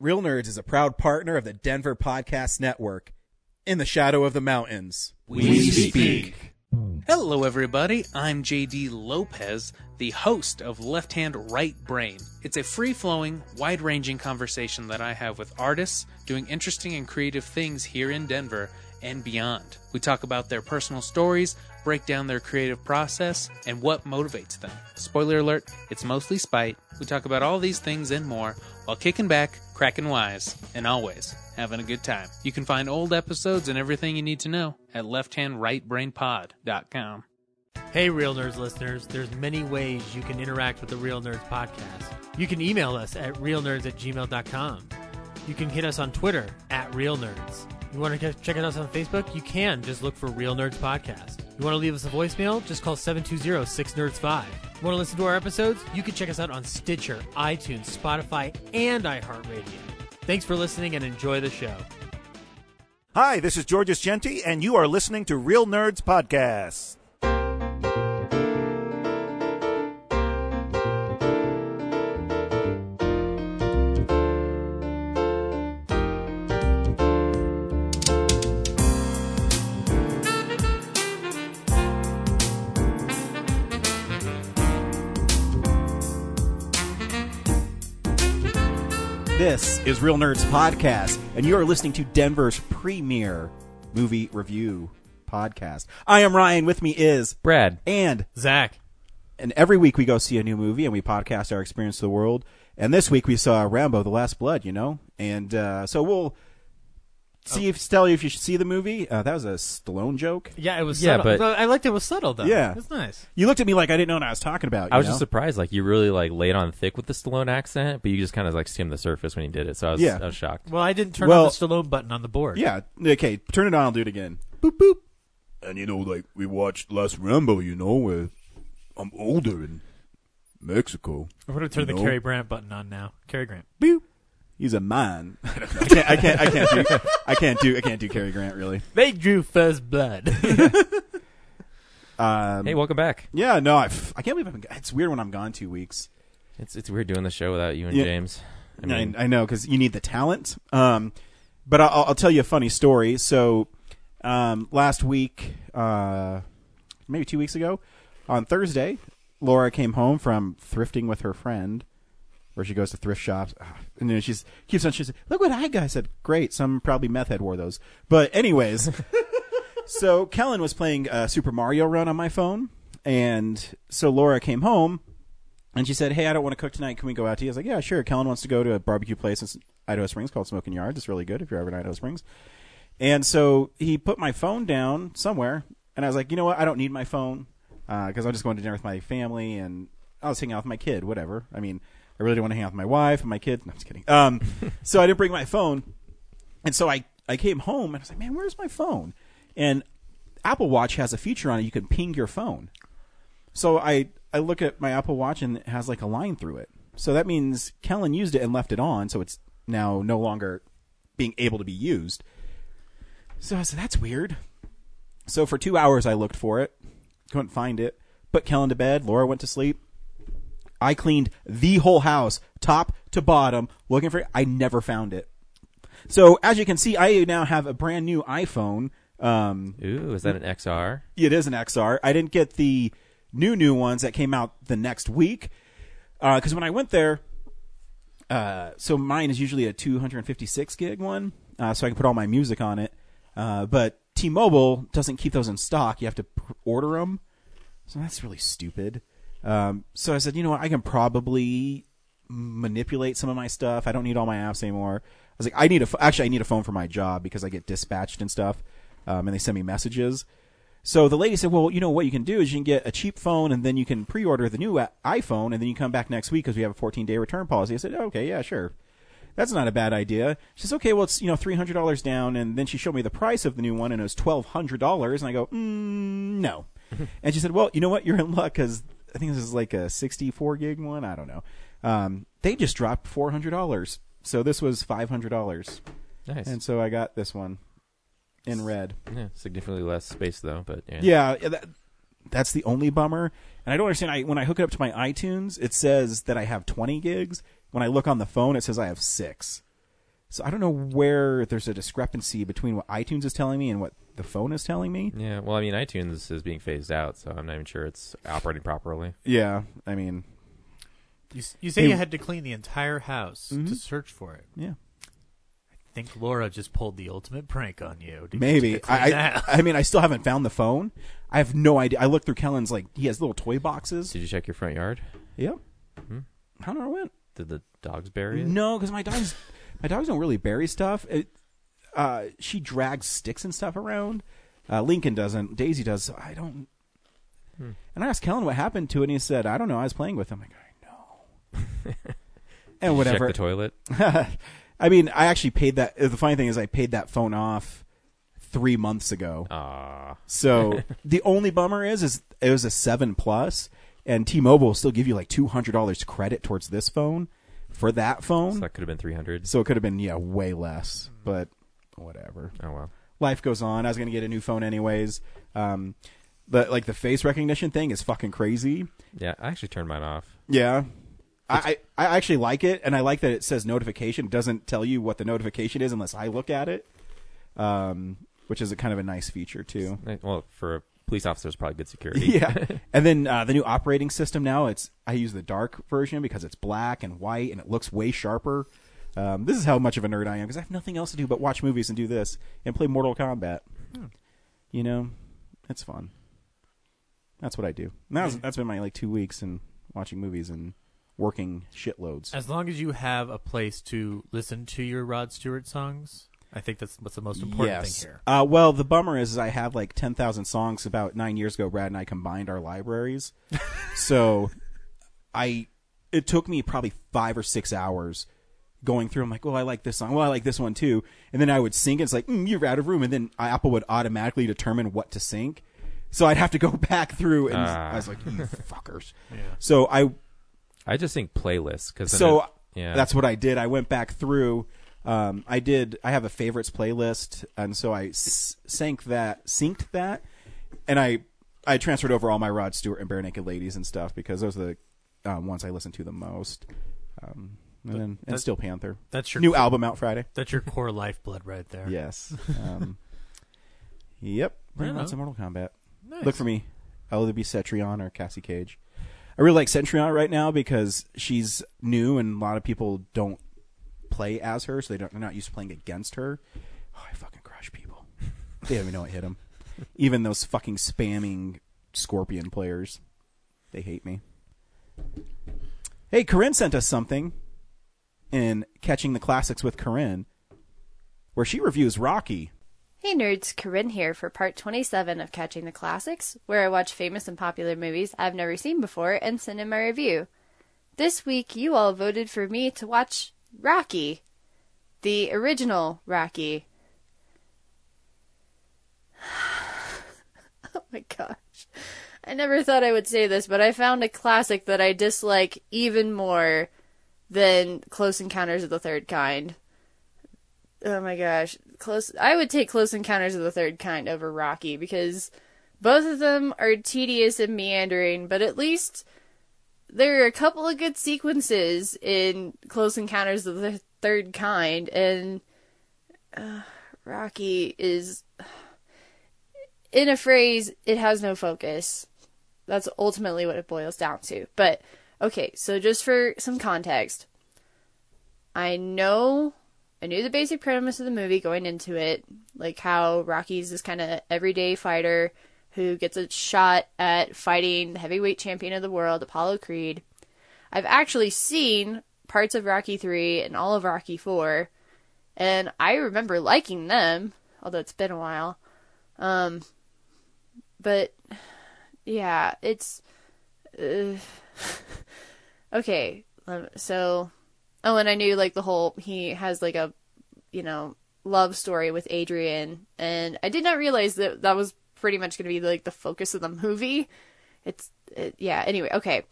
Real Nerds is a proud partner of the Denver Podcast Network. In the shadow of the mountains, we speak. Hello, everybody. I'm JD Lopez, the host of Left Hand Right Brain. It's a free flowing, wide ranging conversation that I have with artists doing interesting and creative things here in Denver and beyond. We talk about their personal stories, break down their creative process, and what motivates them. Spoiler alert, it's mostly spite. We talk about all these things and more while kicking back, cracking wise, and always having a good time. You can find old episodes and everything you need to know at lefthandrightbrainpod.com. Hey, Real Nerds listeners, there's many ways you can interact with the Real Nerds podcast. You can email us at realnerds at gmail.com. You can hit us on Twitter at Real Nerds. You want to check us out on Facebook? You can. Just look for Real Nerds Podcast. You want to leave us a voicemail? Just call 720-6nerds5. You Want to listen to our episodes? You can check us out on Stitcher, iTunes, Spotify, and iHeartRadio. Thanks for listening and enjoy the show. Hi, this is Georges Genti, and you are listening to Real Nerds Podcast. This is Real Nerds Podcast, and you are listening to Denver's premier movie review podcast. I am Ryan. With me is Brad. and Zach. and every week we go see a new movie and we podcast our experience of the world. And this week we saw Rambo: The Last Blood. You know, and uh, so we'll see if tell you if you should see the movie. Uh, that was a Stallone joke. Yeah, it was Yeah, subtle. but- I liked it was subtle, though. Yeah. It was nice. You looked at me like I didn't know what I was talking about. I was you just know? surprised, like you really like laid on thick with the Stallone accent, but you just kind of like skimmed the surface when you did it. So I was, Yeah. I was shocked. Well, I didn't turn Well- on the Stallone button on the board. Yeah. Okay. Turn it on. I'll do it again. Boop boop. And you know, like we watched last Rambo. You know, where I'm older in Mexico. I'm going to turn the know? Cary Grant button on now. Cary Grant. Boop. He's a man. I can't. I can't. I can't do. I can't do. I can't do Cary Grant really. They drew first blood. Um, Hey, welcome back. yeah. No. I, f- I can't believe I've been, it's weird when I'm gone two weeks. It's it's weird doing the show without you and Yeah. James. I I, mean, I know because you need the talent. Um, but I'll, I'll tell you a funny story. So, um, last week, uh, maybe two weeks ago, on Thursday, Laura came home from thrifting with her friend, where she goes to thrift shops, Ah, and then she's keeps on. She said, "Look what I got." I said, "Great, some probably meth head wore those." But anyways, so Kellen was playing uh, Super Mario Run on my phone, and so Laura came home. And she said, "Hey, I don't want to cook tonight. Can we go out to eat?" I was like, "Yeah, sure." Kellen wants to go to a barbecue place in Idaho Springs called Smoking Yard. It's really good if you're ever in Idaho Springs. And so he put my phone down somewhere, and I was like, "You know what? I don't need my phone because I'm just going to dinner with my family, and I was hanging out with my kid. Whatever. I mean, I really didn't want to hang out with my wife and my kids. No, I'm just kidding. Um, so I didn't bring my phone, and so I I came home and I was like, "Man, where's my phone?" And Apple Watch has a feature on it. You can ping your phone. So I I look at my Apple Watch and it has like a line through it. So that means Kellen used it and left it on, so it's now no longer being able to be used. So I said, that's weird. So for two hours I looked for it, couldn't find it. Put Kellen to bed. Laura went to sleep. I cleaned the whole house, top to bottom, looking for it. I never found it. So as you can see, I now have a brand new iPhone. Um, ooh, is that an XR? it is an XR. I didn't get the new new ones that came out the next week because when I went there, uh, so mine is usually a 256 gig one, uh, so I can put all my music on it. Uh, but T-Mobile doesn't keep those in stock. You have to order them, so that's really stupid. Um, so I said, you know what, I can probably manipulate some of my stuff. I don't need all my apps anymore. I was like, I need a ph- actually I need a phone for my job because I get dispatched and stuff, um, and they send me messages. So the lady said, "Well, you know what you can do is you can get a cheap phone, and then you can pre-order the new a- iPhone, and then you come back next week because we have a 14-day return policy." I said, "Okay, yeah, sure." That's not a bad idea. She says, "Okay, well, it's you know three hundred dollars down," and then she showed me the price of the new one, and it was twelve hundred dollars, and I go, mm, "No," and she said, "Well, you know what? You're in luck because I think this is like a sixty-four gig one. I don't know. Um, they just dropped four hundred dollars, so this was five hundred dollars, Nice. and so I got this one in red." yeah, significantly less space though, but yeah. Yeah, yeah, that, that's the only bummer. And I don't understand. I when I hook it up to my iTunes, it says that I have 20 gigs. When I look on the phone, it says I have six. So I don't know where there's a discrepancy between what iTunes is telling me and what the phone is telling me. Yeah, well, I mean, iTunes is being phased out, so I'm not even sure it's operating properly. Yeah, I mean, You, you say Hey- you had to clean the entire house to search for it. yeah, I think Laura just pulled the ultimate prank on you. to get you maybe. clean I, I, that. I mean, I still haven't found the phone. I have no idea. I looked through Kellen's like he has little toy boxes. Did you check your front yard? Yep. Hmm. I don't know when. Did the dogs bury it? No, because my dogs, my dogs don't really bury stuff. It, uh, she drags sticks and stuff around. Uh, Lincoln doesn't. Daisy does. So I don't. Hmm. And I asked Kellen what happened to it, and he said, "I don't know. I was playing with him." I'm like, I know. And whatever. Check the toilet. I mean, I actually paid that. The funny thing is, I paid that phone off three months ago. Ah, So the only bummer is, is it was a seven plus, and T-Mobile will still give you like two hundred dollars credit towards this phone for that phone. so that could have been 300. So it could have been yeah way less, but whatever. Oh well. Life goes on. I was gonna get a new phone anyways. Um, but like the face recognition thing is fucking crazy. Yeah, I actually turned mine off. Yeah. I, I I actually like it, and I like that it says notification. It doesn't tell you what the notification is unless I look at it, um, which is a kind of a nice feature too. Well, for a police officer, it's probably good security. yeah, and then uh, the new operating system now. It's I use the dark version because it's black and white and it looks way sharper. Um, this is how much of a nerd I am because I have nothing else to do but watch movies and do this and play Mortal Kombat. You know, it's fun. That's what I do. And that was, that's been my like two weeks and watching movies and working shitloads. As long as you have a place to listen to your Rod Stewart songs, I think that's what's the most important yes. thing here. Uh, well, the bummer is, is I have like ten thousand songs. About nine years ago, Brad and I combined our libraries, so I it took me probably five or six hours going through. I'm like, well, I like this song. Well, I like this one too. And then I would sync. It's like mm, you're out of room, and then Apple would automatically determine what to sync. So I'd have to go back through, and Ah. I was like, you fuckers. Yeah. So I I just think playlists because so yeah, that's what I did. I went back through. Um, I did. I have a favorites playlist, and so I s- sank that, synced that, and I I transferred over all my Rod Stewart and Barenaked Ladies and stuff because those are the um, ones I listen to the most. Um, and then and Steel Panther, That's your new core, album out Friday. That's your core lifeblood right there. Yes. Um, yep. Right lots of. Mortal Kombat. Nice. Look for me. I'll either be Cetrion or Cassie Cage. I really like Cetrion right now because she's new and a lot of people don't play as her, so they don't, they're not used to playing against her. Oh, I fucking crush people. they don't even know what hit them. Even those fucking spamming Scorpion players, they hate me. Hey, Corinne sent us something in Catching the Classics with Corinne, where she reviews Rocky. Hey nerds, Corinne here for part 27 of Catching the Classics, where I watch famous and popular movies I've never seen before and send in my review. This week, you all voted for me to watch Rocky, the original Rocky. oh my gosh. I never thought I would say this, but I found a classic that I dislike even more than Close Encounters of the Third Kind. Oh my gosh, close. I would take Close Encounters of the Third Kind over Rocky because both of them are tedious and meandering, but at least there are a couple of good sequences in Close Encounters of the Third Kind, and uh, Rocky is, in a phrase, it has no focus. That's ultimately what it boils down to. But okay, so just for some context, I know I knew the basic premise of the movie going into it, like how Rocky's this kind of everyday fighter who gets a shot at fighting the heavyweight champion of the world, Apollo Creed. I've actually seen parts of Rocky 3 and all of Rocky 4, and I remember liking them, although it's been a while. Um, but yeah, it's uh, okay. So Oh, and I knew like the whole he has like a you know love story with Adrian, and I did not realize that that was pretty much going to be like the focus of the movie. It's it, yeah. Anyway, okay.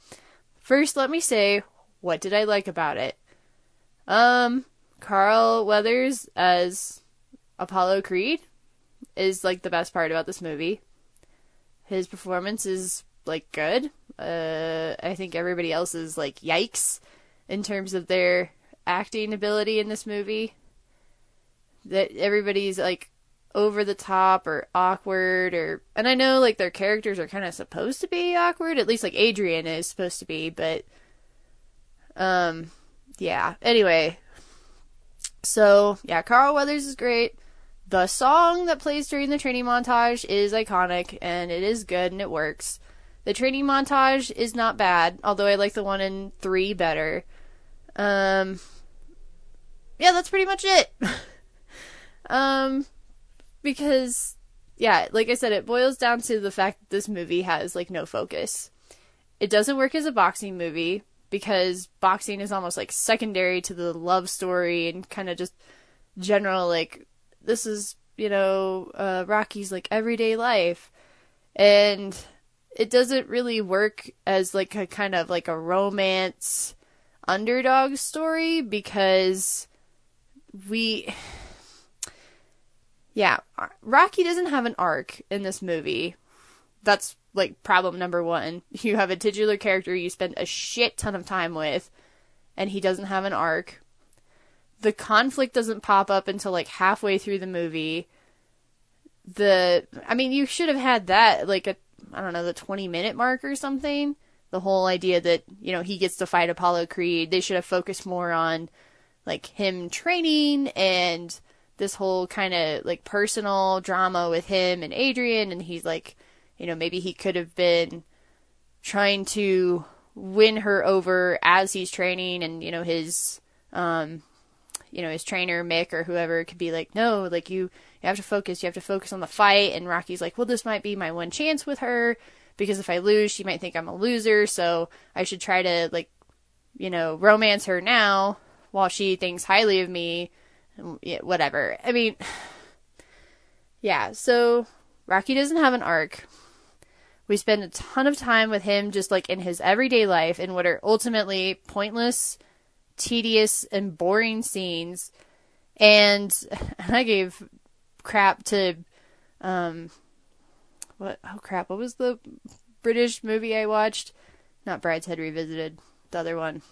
First, let me say what did I like about it. Um, Carl Weathers as Apollo Creed is like the best part about this movie. His performance is like good. Uh, I think everybody else is like yikes in terms of their acting ability in this movie. that everybody's like over the top or awkward or and I know like their characters are kind of supposed to be awkward, at least like Adrian is supposed to be, but um yeah. Anyway, so yeah, Carl Weathers is great. The song that plays during the training montage is iconic and it is good and it works. The training montage is not bad, although I like the one in 3 better. Um yeah, that's pretty much it. um because yeah, like I said it boils down to the fact that this movie has like no focus. It doesn't work as a boxing movie because boxing is almost like secondary to the love story and kind of just general like this is, you know, uh Rocky's like everyday life. And it doesn't really work as like a kind of like a romance underdog story because we yeah rocky doesn't have an arc in this movie. That's like problem number one. You have a titular character you spend a shit ton of time with and he doesn't have an arc. The conflict doesn't pop up until like halfway through the movie. The i mean you should have had that like a i don't know the 20 minute mark or something. The whole idea that you know he gets to fight apollo creed. They should have focused more on like him training and this whole kind of like personal drama with him and Adrian and he's like you know maybe he could have been trying to win her over as he's training and you know his um you know his trainer Mick or whoever could be like no like you you have to focus you have to focus on the fight. And Rocky's like well this might be my one chance with her because if I lose she might think I'm a loser so I should try to like you know romance her now while she thinks highly of me yeah, whatever. I mean, yeah, so Rocky doesn't have an arc. We spend a ton of time with him just like in his everyday life in what are ultimately pointless, tedious, and boring scenes. And, I gave crap to, um, what, oh crap, what was the British movie I watched? Not Brideshead Revisited, the other one.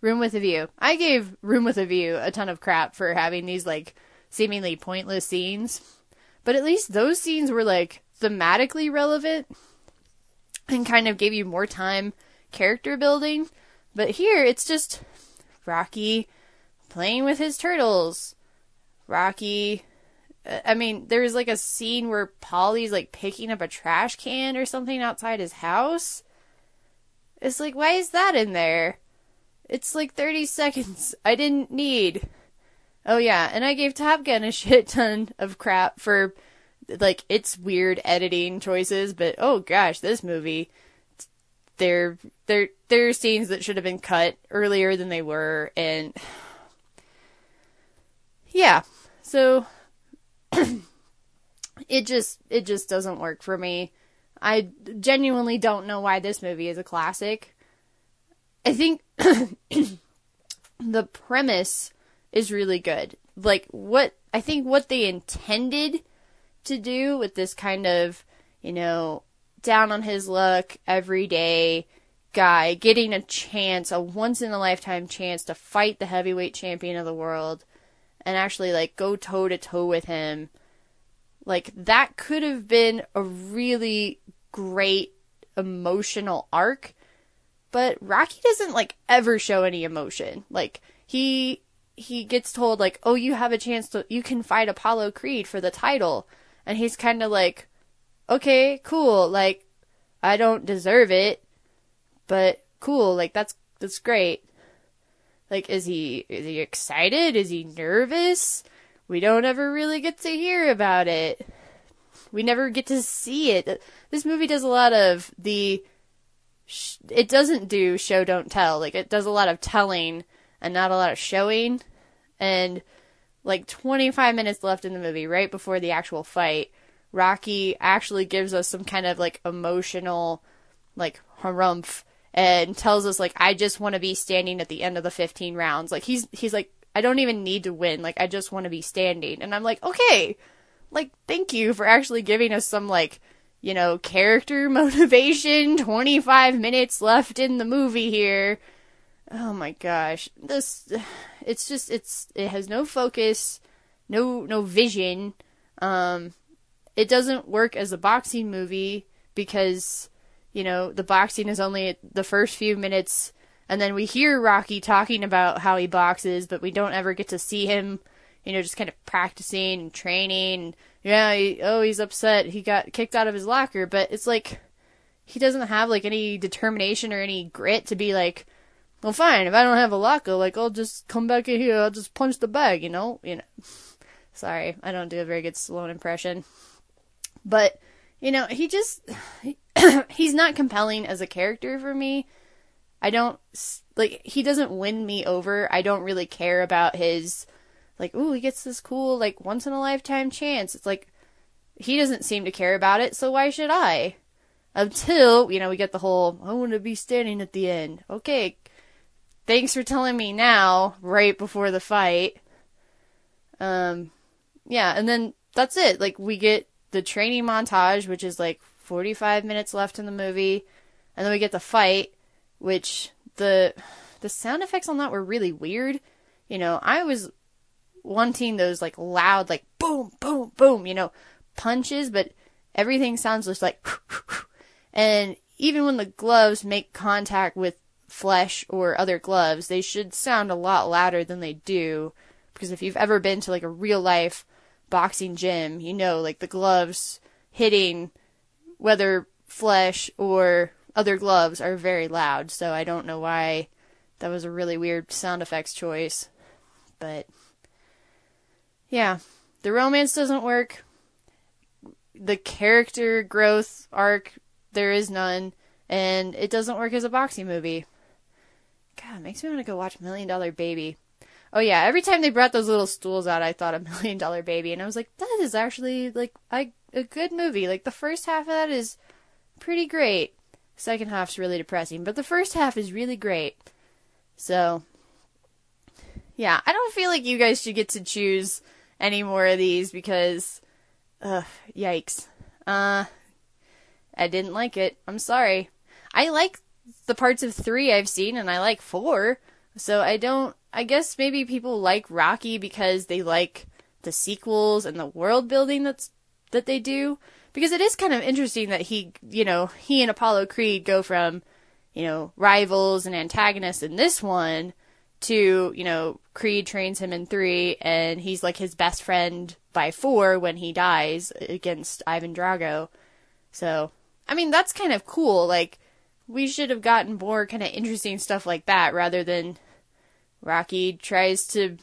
Room with a View. I gave Room with a View a ton of crap for having these like seemingly pointless scenes, but at least those scenes were like thematically relevant and kind of gave you more time character building. But here it's just Rocky playing with his turtles. Rocky uh, I mean, there's like a scene where Paulie's like picking up a trash can or something outside his house. It's like, why is that in there? It's like 30 seconds. I didn't need. Oh yeah, and I gave Top Gun a shit ton of crap for like its weird editing choices, but oh gosh, this movie there there there are scenes that should have been cut earlier than they were and yeah. So it just it just doesn't work for me. I genuinely don't know why this movie is a classic. I think the premise is really good. Like what I think what they intended to do with this kind of, you know, down on his luck every day guy getting a chance, a once in a lifetime chance to fight the heavyweight champion of the world and actually like go toe to toe with him. Like that could have been a really great emotional arc but Rocky doesn't like ever show any emotion. Like he he gets told like, "Oh, you have a chance to you can fight Apollo Creed for the title." And he's kind of like, "Okay, cool. Like I don't deserve it, but cool. Like that's that's great." Like is he is he excited? Is he nervous? We don't ever really get to hear about it. We never get to see it. This movie does a lot of the it doesn't do show don't tell. Like it does a lot of telling and not a lot of showing. And like 25 minutes left in the movie, right before the actual fight, Rocky actually gives us some kind of like emotional, like harumph, and tells us like I just want to be standing at the end of the 15 rounds. Like he's he's like I don't even need to win. Like I just want to be standing. And I'm like okay, like thank you for actually giving us some like you know, character motivation, 25 minutes left in the movie here. Oh my gosh. This, it's just, it's, it has no focus, no no vision. Um, it doesn't work as a boxing movie because you know the boxing is only the first few minutes, and then we hear Rocky talking about how he boxes, but we don't ever get to see him. You know, just kind of practicing and training. And, yeah, he, oh, he's upset. He got kicked out of his locker, but it's like he doesn't have like any determination or any grit to be like, well, fine. If I don't have a locker, like I'll just come back in here. I'll just punch the bag. You know, you know. Sorry, I don't do a very good Stallone impression, but you know, he just he's not compelling as a character for me. I don't like he doesn't win me over. I don't really care about his like, ooh, he gets this cool like once in a lifetime chance. It's like he doesn't seem to care about it, so why should I? Until, you know, we get the whole I want to be standing at the end. Okay. Thanks for telling me now, right before the fight. Um yeah, and then that's it. Like we get the training montage, which is like 45 minutes left in the movie, and then we get the fight, which the the sound effects on that were really weird. You know, I was wanting those like loud, like boom, boom, boom, you know, punches, but everything sounds just like, and even when the gloves make contact with flesh or other gloves, they should sound a lot louder than they do. Because if you've ever been to like a real life boxing gym, you know, like the gloves hitting whether flesh or other gloves are very loud. So I don't know why that was a really weird sound effects choice. But yeah, the romance doesn't work. The character growth arc, there is none. And it doesn't work as a boxing movie. God, it makes me want to go watch Million Dollar Baby. Oh yeah, every time they brought those little stools out, I thought a Million Dollar Baby, and I was like, that is actually like I a good movie. Like the first half of that is pretty great. Second half's really depressing, but the first half is really great. So, yeah, I don't feel like you guys should get to choose any more of these because, ugh, yikes. Uh, I didn't like it. I'm sorry. I like the parts of three I've seen, and I like four. So I don't. I guess maybe people like Rocky because they like the sequels and the world building that's that they do. Because it is kind of interesting that he, you know, he and Apollo Creed go from, you know, rivals and antagonists in this one to, you know, Creed trains him in three and he's like his best friend by four when he dies against Ivan Drago. So, I mean, that's kind of cool. Like, we should have gotten more kind of interesting stuff like that rather than Rocky tries to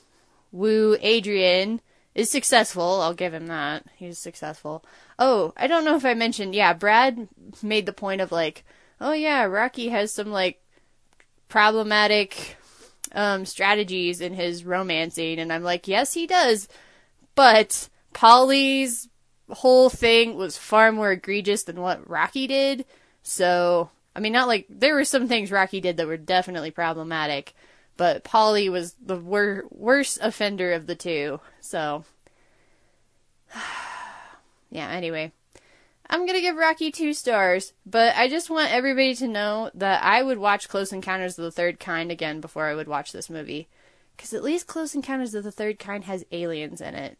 woo Adrian. Is successful. I'll give him that. He's successful. Oh, I don't know if I mentioned. Yeah, Brad made the point of like, oh yeah, Rocky has some like problematic um, strategies in his romancing, and I'm like, yes, he does. But Paulie's whole thing was far more egregious than what Rocky did. So, I mean, not like there were some things Rocky did that were definitely problematic, but Paulie was the wor- worst offender of the two. So, yeah, anyway. I'm gonna give Rocky two stars, but I just want everybody to know that I would watch Close Encounters of the Third Kind again before I would watch this movie. Because at least Close Encounters of the Third Kind has aliens in it.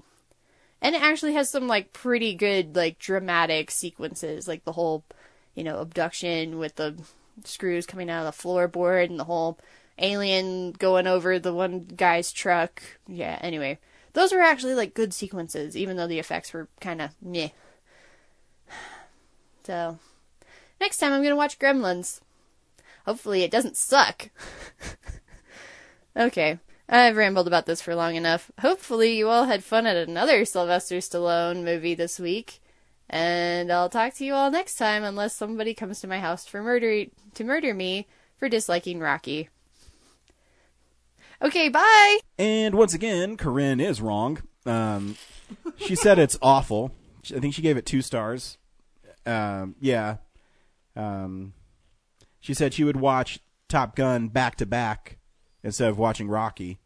And it actually has some, like, pretty good, like, dramatic sequences. Like the whole, you know, abduction with the screws coming out of the floorboard and the whole alien going over the one guy's truck. Yeah, anyway. Those were actually, like, good sequences, even though the effects were kind of meh. So, next time I'm gonna watch Gremlins. Hopefully it doesn't suck. okay, I've rambled about this for long enough. Hopefully you all had fun at another Sylvester Stallone movie this week. And I'll talk to you all next time unless somebody comes to my house for murder to murder me for disliking Rocky. Okay, bye. And once again, Corinne is wrong. Um, she said it's awful. I think she gave it two stars. Um, yeah. Um, she said she would watch Top Gun back to back instead of watching Rocky.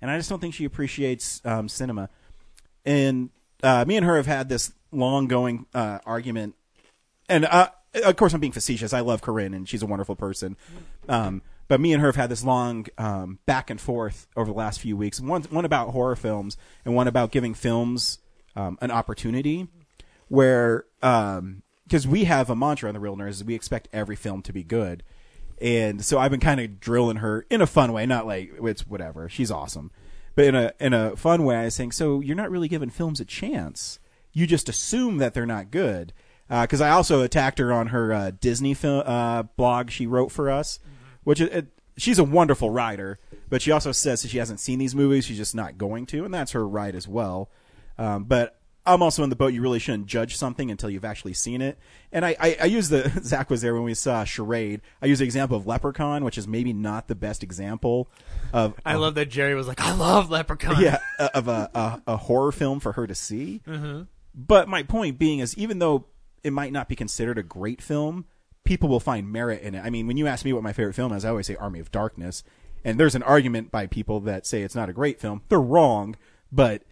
And I just don't think she appreciates um, cinema. And uh, me and her have had this long going uh, argument. And uh, of course, I'm being facetious. I love Corinne, and she's a wonderful person. Um, but me and her have had this long um, back and forth over the last few weeks. One one about horror films and one about giving films um, an opportunity. Where because we have a mantra on the Real Nerds, is we expect every film to be good, and so I've been kind of drilling her in a fun way, not like it's whatever. She's awesome, but in a in a fun way. I was saying, so you're not really giving films a chance. You just assume that they're not good. Because I also attacked her on her uh, Disney film uh, blog she wrote for us, which it, it, she's a wonderful writer, but she also says that she hasn't seen these movies. She's just not going to, and that's her right as well. Um, but I'm also in the boat. You really shouldn't judge something until you've actually seen it. And I, I, I use the Zach was there when we saw Charade. I use the example of Leprechaun, which is maybe not the best example of. I of- love that Jerry was like, I love Leprechaun. yeah, uh, of a, a, a horror film for her to see. But my point being is, even though it might not be considered a great film, people will find merit in it. I mean, when you ask me what my favorite film is, I always say Army of Darkness. And there's an argument by people that say it's not a great film. They're wrong, but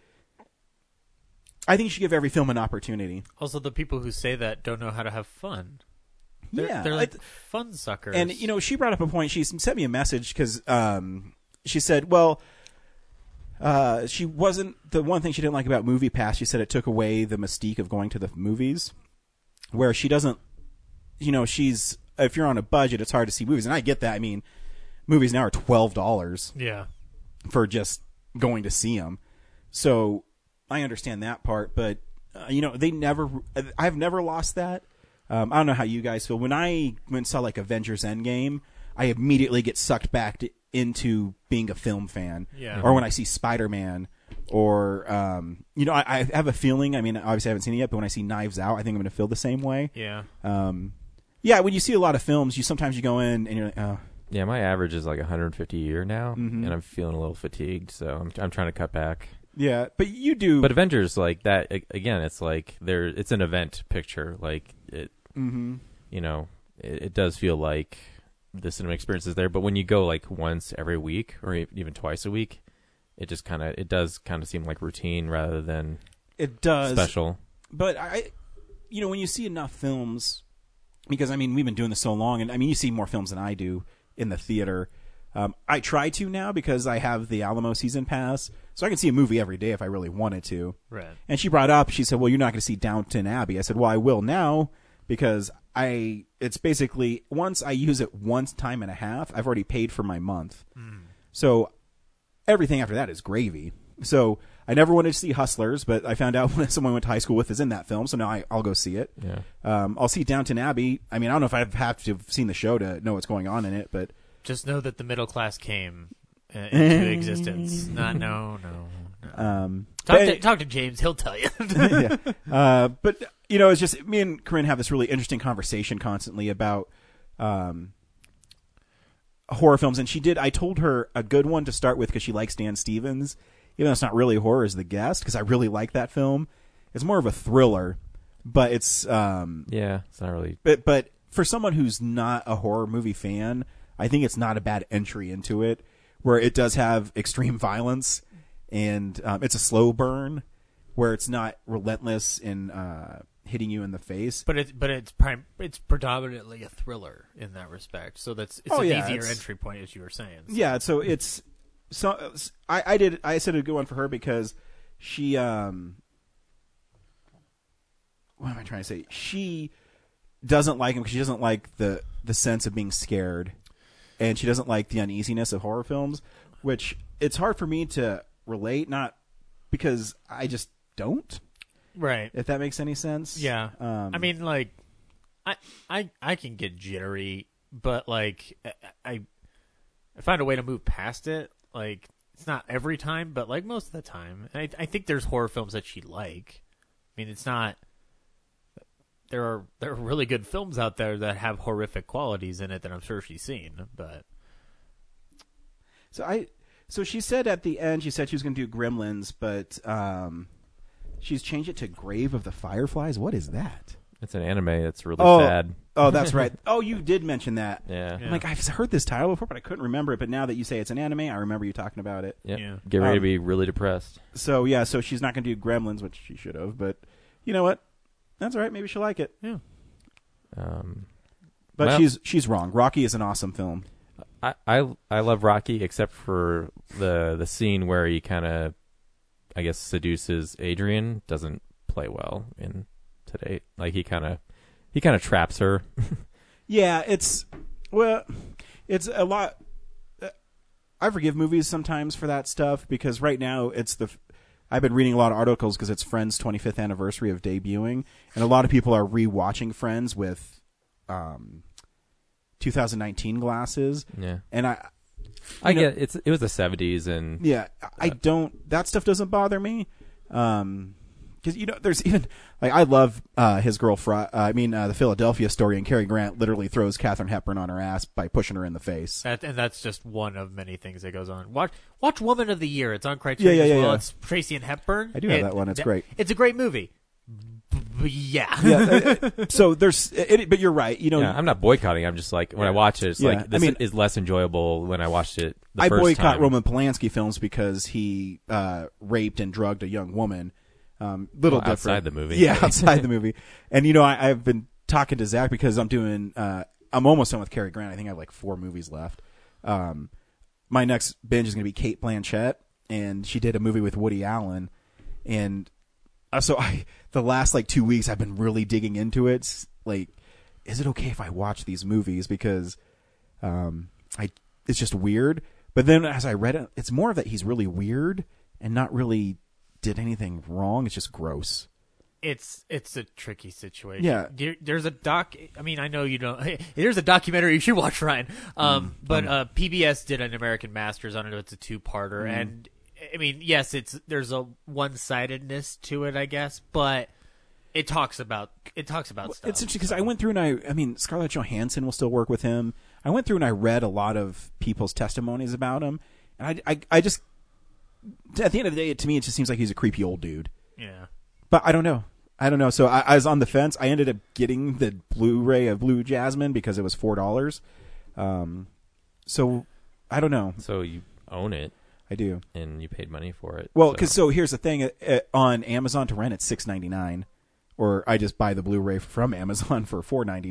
I think you should give every film an opportunity. Also, the people who say that don't know how to have fun. They're, yeah, they're like I- fun suckers. And you know, she brought up a point. She sent me a message because um, she said, "Well, uh, she wasn't the one thing she didn't like about MoviePass. She said it took away the mystique of going to the movies, where she doesn't. You know, she's if you're on a budget, it's hard to see movies, and I get that. I mean, movies now are twelve dollars yeah, for just going to see them. So I understand that part, but uh, you know they never. I've never lost that. Um, I don't know how you guys feel when I went and saw like Avengers Endgame. I immediately get sucked back to, into being a film fan. Yeah. Or when I see Spider Man, or um, you know, I, I have a feeling. I mean, obviously I haven't seen it yet, but when I see Knives Out, I think I'm going to feel the same way. yeah. Um, yeah, when you see a lot of films, you sometimes you go in and you're like, oh, Yeah, my average is like 150 a year now, Mhm. and I'm feeling a little fatigued, so I'm I'm trying to cut back. Yeah, but you do. But Avengers, like that a- again, it's like there, it's an event picture. Like it, hmm you know, it, it does feel like the cinema experience is there. But when you go like once every week or e- even twice a week, it just kind of it does kind of seem like routine rather than it does special. but I, you know, when you see enough films, because I mean, we've been doing this so long, and I mean, you see more films than I do in the theater. Um, I try to now because I have the Alamo season pass, so I can see a movie every day if I really wanted to. Right. And she brought up, she said, "Well, you're not going to see Downton Abbey." I said, "Well, I will now because I it's basically once I use it once time and a half, I've already paid for my month. So everything after that is gravy. So I never wanted to see Hustlers, but I found out when someone I went to high school with is in that film, so now I, I'll go see it. Yeah. Um, I'll see Downton Abbey. I mean, I don't know if I have to have seen the show to know what's going on in it, but Just know that the middle class came uh, into existence. Not no no. no. um, Talk but- to, talk to James. He'll tell you. yeah. Uh, but you know, it's just me and Corinne have this really interesting conversation constantly about um, horror films, and she did. I told her a good one to start with because she likes Dan Stevens, even though it's not really horror as the guest, because I really like that film. It's more of a thriller, but it's um, Yeah, it's not really. but but for someone who's not a horror movie fan, I think it's not a bad entry into it, where it does have extreme violence and um, it's a slow burn, where it's not relentless in uh, hitting you in the face. but it's but it's prime. It's predominantly a thriller in that respect. So that's it's Oh, an yeah, easier it's- entry point, as you were saying. So- Yeah, so it's so I, I did I said a good one for her because she um what am I trying to say? She doesn't like him because she doesn't like the the sense of being scared, and she doesn't like the uneasiness of horror films, which it's hard for me to relate. Not because I just don't. Right. If that makes any sense. Yeah. Um, I mean, like, I I I can get jittery, but like, I, I I find a way to move past it. Like, it's not every time, but like most of the time. I I think there's horror films that she like. I mean, it's not. There are there are really good films out there that have horrific qualities in it that I'm sure she's seen, but So I so she said at the end she said she was going to do Gremlins, but um, she's changed it to Grave of the Fireflies. What is that? It's an anime that's really Oh, sad. oh, that's right. Oh, you did mention that. Yeah. Yeah. I'm like I've heard this title before, but I couldn't remember it. But now that you say it's an anime, I remember you talking about it. Yep. Yeah. Get ready Um, to be really depressed. So yeah, so she's not going to do Gremlins, which she should have. But you know what? That's all right. Maybe she'll like it. yeah. Um, But Well- she's she's wrong. Rocky is an awesome film. I, I I love Rocky except for the the scene where he kind of, I guess, seduces Adrian. Doesn't play well in today. Like he kind of he kind of traps her. Yeah, it's well, it's a lot. uh, I forgive movies sometimes for that stuff because right now it's the. I've been reading a lot of articles because it's Friends' 25th anniversary of debuting, and a lot of people are rewatching Friends with um, 2019 glasses. yeah, And I, I know- get it's it was the seventies and yeah, I don't. That stuff doesn't bother me. Um, because you know, there's even like I love uh, his girl. Fry, uh, I mean, uh, the Philadelphia story, and Cary Grant literally throws Katharine Hepburn on her ass by pushing her in the face. That, and that's just one of many things that goes on. Watch Watch Woman of the Year. It's on Criterion Yeah, yeah, as yeah, well. yeah. It's Tracy and Hepburn. I do have It- that one. It's great. It's a great movie. B- b- yeah. yeah. uh, so there's, it, but you're right. You know, yeah, I'm not boycotting. I'm just like when I watch it, it's Yeah, like I this mean- is less enjoyable when I watched it. The I first boycott time. Roman Polanski films because he uh, raped and drugged a young woman. Um, little Well, different outside the movie. Yeah, outside the movie. And you know, I, I've been talking to Zach because I'm doing. Uh, I'm almost done with Cary Grant. I think I have like four movies left. Um, my next binge is going to be Cate Blanchett, and she did a movie with Woody Allen, and uh, so I the last like two weeks I've been really digging into it. It's Like, is it okay if I watch these movies because um, I it's just weird. But then as I read it, it's more of that he's really weird and not really did anything wrong. It's just gross. it's it's a tricky situation. Yeah. There, there's a doc. I mean, I know you don't. there's a documentary you should watch, Ryan. Um, but uh, PBS did an American Masters on it. It's a two parter, and I mean, yes, it's there's a one sidedness to it, I guess, but it talks about it talks about stuff. It's interesting because I went through and I, I mean, Scarlett Johansson will still work with him. I went through and I read a lot of people's testimonies about him, and I, I, I just, at the end of the day, to me, it just seems like he's a creepy old dude. yeah. But I don't know. I don't know. So I, I was on the fence. I ended up getting the Blu-ray of Blue Jasmine because it was four dollars. Um, so I don't know. So you own it I do. and you paid money for it. Well, because so here's the thing: uh, uh, on Amazon to rent, it's six ninety nine, or I just buy the Blu-ray from Amazon for four ninety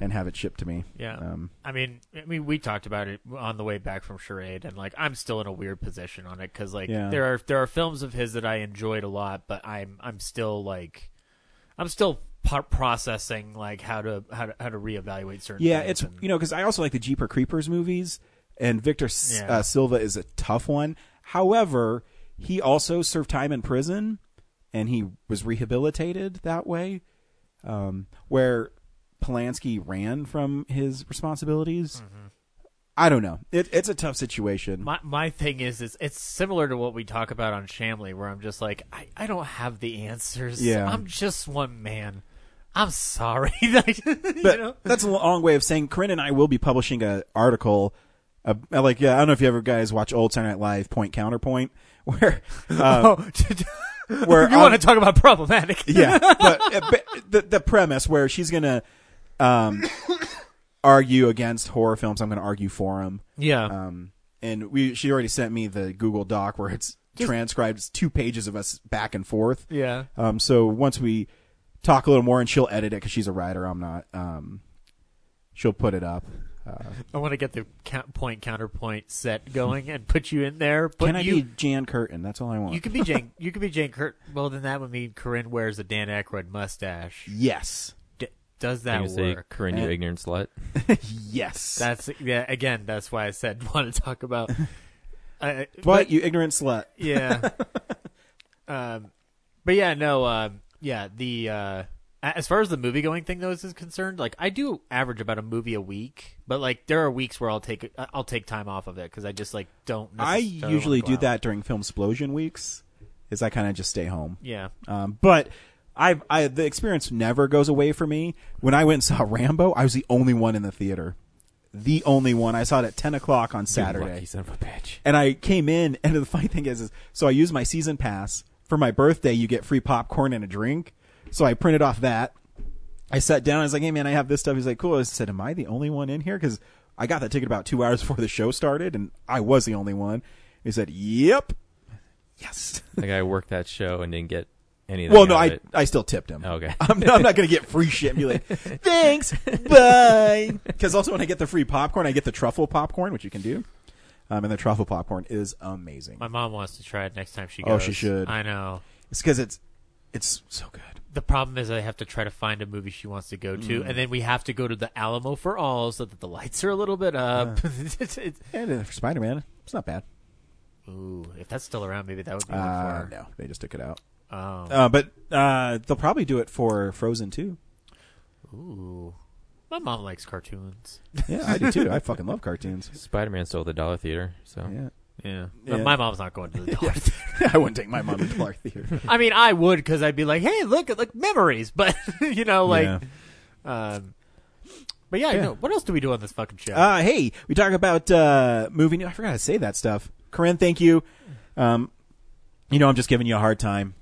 and have it shipped to me. Yeah. Um, I mean, I mean, we talked about it on the way back from Charade, and like, I'm still in a weird position on it because like, Yeah. there are there are films of his that I enjoyed a lot, but I'm I'm still like, I'm still processing like how to how to how to reevaluate certain. yeah, things it's and- you know because I also like the Jeeper Creepers movies, and Victor Yeah. uh, Salva is a tough one. However, he also served time in prison, and he was rehabilitated that way, um, where Polanski ran from his responsibilities. I don't know. It, it's a tough situation. My my thing is is it's similar to what we talk about on Shamley, where I'm just like, I, I don't have the answers. Yeah. I'm just one man. I'm sorry. Like, you but know? that's a long way of saying Corinne and I will be publishing an article. Uh, like, yeah, I don't know if you ever guys watch Old Saturday Night Live, Point Counterpoint, where, uh, oh, where you want to talk about problematic? yeah, but, uh, but the the premise where she's gonna um, argue against horror films, I'm gonna argue for them. yeah. Um, and we she already sent me the Google Doc where it's transcribed it's two pages of us back and forth. yeah. Um, so once we talk a little more, and she'll edit it because she's a writer. I'm not. Um, she'll put it up. Uh, I want to get the count, point counterpoint set going and put you in there. But can I you, be Jan Curtin? That's all I want. You could be Jane. You could be Jane Curtin. Well, then that would mean Corinne wears a Dan Aykroyd mustache. yes, D- does I'm that gonna say, work? Corinne, you Eh. ignorant slut. yes. That's yeah. Again, that's why I said want to talk about. Uh, what you ignorant slut? yeah. um, but yeah, no. Um, yeah, the uh, a- as far as the movie going thing though is concerned, like I do average about a movie a week, but like there are weeks where I'll take I'll take time off of it because I just like don't. I usually do out. that during film explosion weeks. Is I kind of just stay home. Yeah. Um, but I, I, the experience never goes away for me. When I went and saw Rambo, I was the only one in the theater. The only one. I saw it at ten o'clock on Saturday. lucky son of a bitch. and I came in, and the funny thing is, is so I used my season pass for my birthday. You get free popcorn and a drink, so I printed off that. I sat down. I was like, "Hey, man, I have this stuff." He's like, "Cool." I said, "Am I the only one in here?" Because I got that ticket about two hours before the show started, and I was the only one. He said, "Yep." Yes. Like I worked that show and didn't get anything. Well, no, out I of it. I still tipped him. Oh, okay. I'm, I'm not going to get free shit and be like, thanks, bye. Because also when I get the free popcorn, I get the truffle popcorn, which you can do. Um, and the truffle popcorn is amazing. My mom wants to try it next time she goes. Oh, she should. I know. It's because it's it's so good. The problem is I have to try to find a movie she wants to go to, and then we have to go to the Alamo for all so that the lights are a little bit up. It's- it's- And for Spider Man, it's not bad. Ooh, if that's still around, maybe that would be one Uh, for. no, they just took it out. Oh, Uh, but uh, they'll probably do it for Frozen too. ooh. My mom likes cartoons. Yeah, I do too. I fucking love cartoons. Spider Man stole the dollar theater, so Yeah. Yeah, Yeah. My mom's not going to the dollar. I wouldn't take my mom to the Clark Theater. I mean, I would because I'd be like, "Hey, look, at like memories," but you know, like, Yeah. um, but yeah, you Yeah. know, what else do we do on this fucking show? Uh, hey, we talk about uh, movie news. I forgot to say that stuff. Corinne, thank you. Um, you know, I'm just giving you a hard time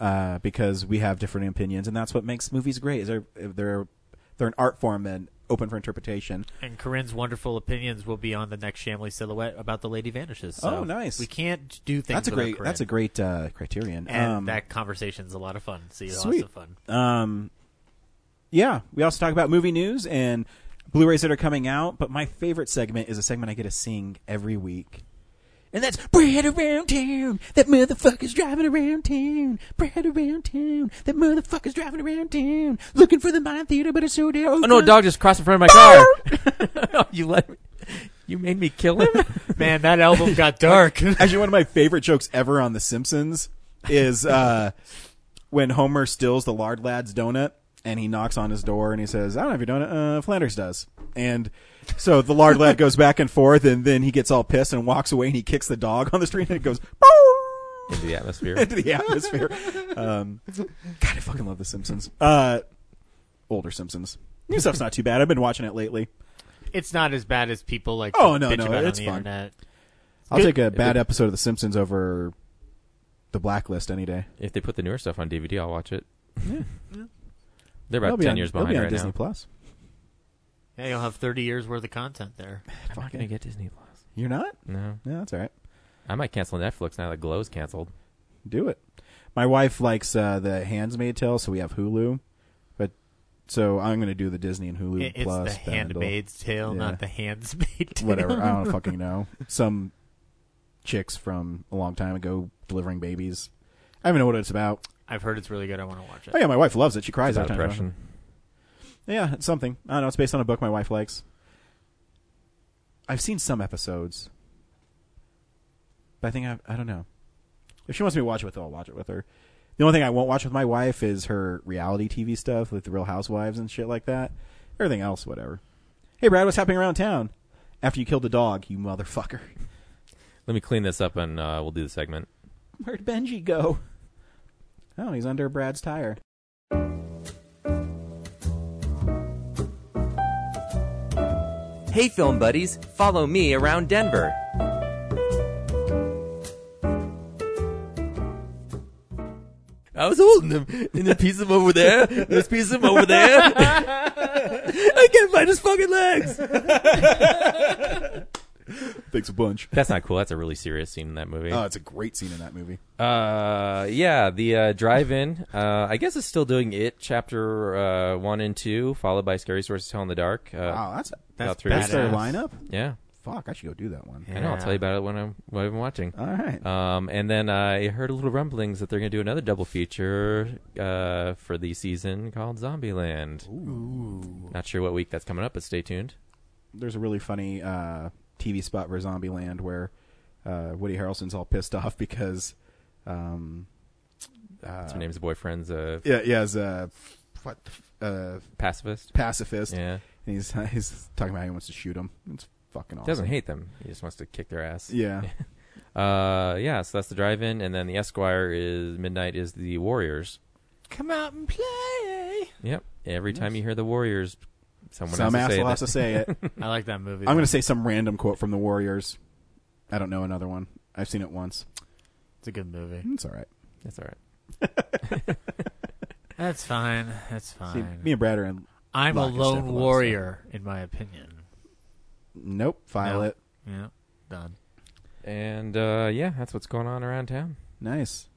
uh, because we have different opinions, and that's what makes movies great. Is they're they're they're an art form and open for interpretation. and Corinne's wonderful opinions will be on the next Shamley silhouette about the Lady Vanishes. So Oh, nice. We can't do things. That's a great Corinne. that's a great uh, criterion. and um, that conversation's a lot of fun. See, Sweet. lots of fun. Um, yeah, we also talk about movie news and Blu-rays that are coming out. But my favorite segment is a segment I get to sing every week, and that's "Brad Around Town." That motherfucker's driving around town. Brad around town. That motherfucker's driving around town, looking for the mind theater, but it's so damn. Oh no, a dog just crossed in front of my car. you let me, you made me kill him. Man, that album got dark. Actually, one of my favorite jokes ever on The Simpsons is uh, when Homer steals the Lard Lad's donut and he knocks on his door and he says, "I don't have your donut. Uh, Flanders does." And so the Lard Lad goes back and forth, and then he gets all pissed and walks away, and he kicks the dog on the street, and it goes Into the atmosphere. into the atmosphere. Um, God, I fucking love The Simpsons. Uh, older Simpsons. New stuff's not too bad. I've been watching it lately. it's not as bad as people like. Oh, to no, bitch no, about it's on the fun. internet. I'll Good. take a bad episode of The Simpsons over The Blacklist any day. if they put the newer stuff on DVD, I'll watch it. They're It'll about be ten on- years it'll behind be on right Disney now. Plus. Yeah, you'll have thirty years worth of content there. I'm not gonna get Disney Plus. You're not? No, No, that's all right. I might cancel Netflix now that Glow's canceled. Do it. My wife likes uh, the Handmaid's Tale, so we have Hulu. But so I'm going to do the Disney and Hulu It- it's Plus. the bundle. Handmaid's Tale, Yeah. not the Handsmaid Tale. Whatever. I don't fucking know. Some chicks from a long time ago delivering babies. I don't even know what it's about. I've heard it's really good. I want to watch it. Oh yeah, my wife loves it. She cries It's every about time. depression. Yeah, it's something. I don't know. It's based on a book my wife likes. I've seen some episodes, but I think I, I don't know. If she wants me to watch it with her, I'll watch it with her. The only thing I won't watch with my wife is her reality TV stuff, like the Real Housewives and shit like that. Everything else, whatever. Hey, Brad, what's happening around town? After you killed the dog, you motherfucker. Let me clean this up and uh, we'll do the segment. Where'd Benji go? Oh, he's under Brad's tire. Hey, film buddies, follow me around Denver. I was holding him, and a piece of him over there. There's a piece of him over there. I can't find his fucking legs. Thanks a bunch. That's not cool. That's a really serious scene in that movie. Oh, it's a great scene in that movie. Uh, yeah, the uh, drive-in. Uh, I guess it's still doing it. Chapter uh, one and two, followed by Scary Stories to Tell in the Dark. Uh, Wow, that's about three that's their lineup. Yeah, Fuck, I should go do that one. I know. I'll tell you about it when I'm when I'm watching. All right. Um, and then I heard a little rumblings that they're going to do another double feature uh, for the season called Zombieland. Ooh. Not sure what week that's coming up, but stay tuned. There's a really funny uh, TV spot for Zombieland where uh, Woody Harrelson's all pissed off because, um, uh, What's her name's boyfriend's a yeah, yeah, as a what uh, pacifist. pacifist. Yeah, And he's he's talking about how he wants to shoot him. It's fucking awesome. doesn't hate them. He just wants to kick their ass. Yeah. Uh, yeah. So that's the drive-in, and then the Esquire is midnight is the Warriors. Come out and play. Yep. Every time you hear the Warriors, someone Some has to say asshole has to say it. I like that movie. I'm going to say some random quote from the Warriors. I don't know another one. I've seen it once. it's a good movie. It's all right. That's all right. That's fine. That's See, fine. me and Brad are in. I'm a lone step a warrior, in my opinion. Nope. File No. it. Yeah, done. And uh, yeah, that's what's going on around town. Nice.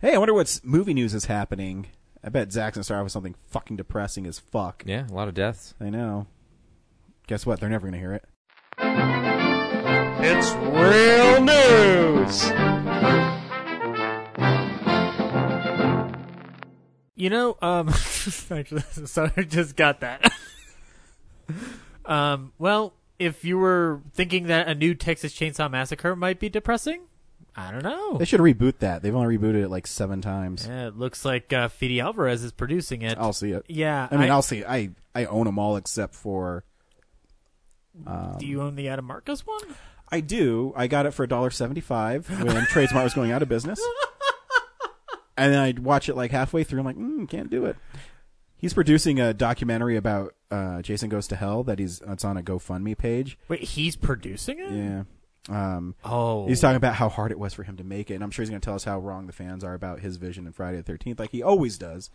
Hey, I wonder what's movie news is happening. I bet Zach's gonna start off with something fucking depressing as fuck. Yeah, a lot of deaths. I know. Guess what? They're never gonna hear it. It's real news. You know, um, actually, so I just got that. um, well, if you were thinking that a new Texas Chainsaw Massacre might be depressing, I don't know. They should reboot that. They've only rebooted it like seven times. Yeah, it looks like uh, Fede Alvarez is producing it. I'll see it. yeah, I mean, I, will see. It. I I own them all except for. do you own the Adam Marcus one? I do. I got it for $1.75 when Tradesmart was going out of business. and then I'd watch it like halfway through. I'm like, mm, can't do it. He's producing a documentary about uh, Jason Goes to Hell that he's it's on a GoFundMe page. Wait, he's producing it? Yeah. Um, Oh, He's talking about how hard it was for him to make it, and I'm sure he's going to tell us how wrong the fans are about his vision in Friday the 13th, like he always does.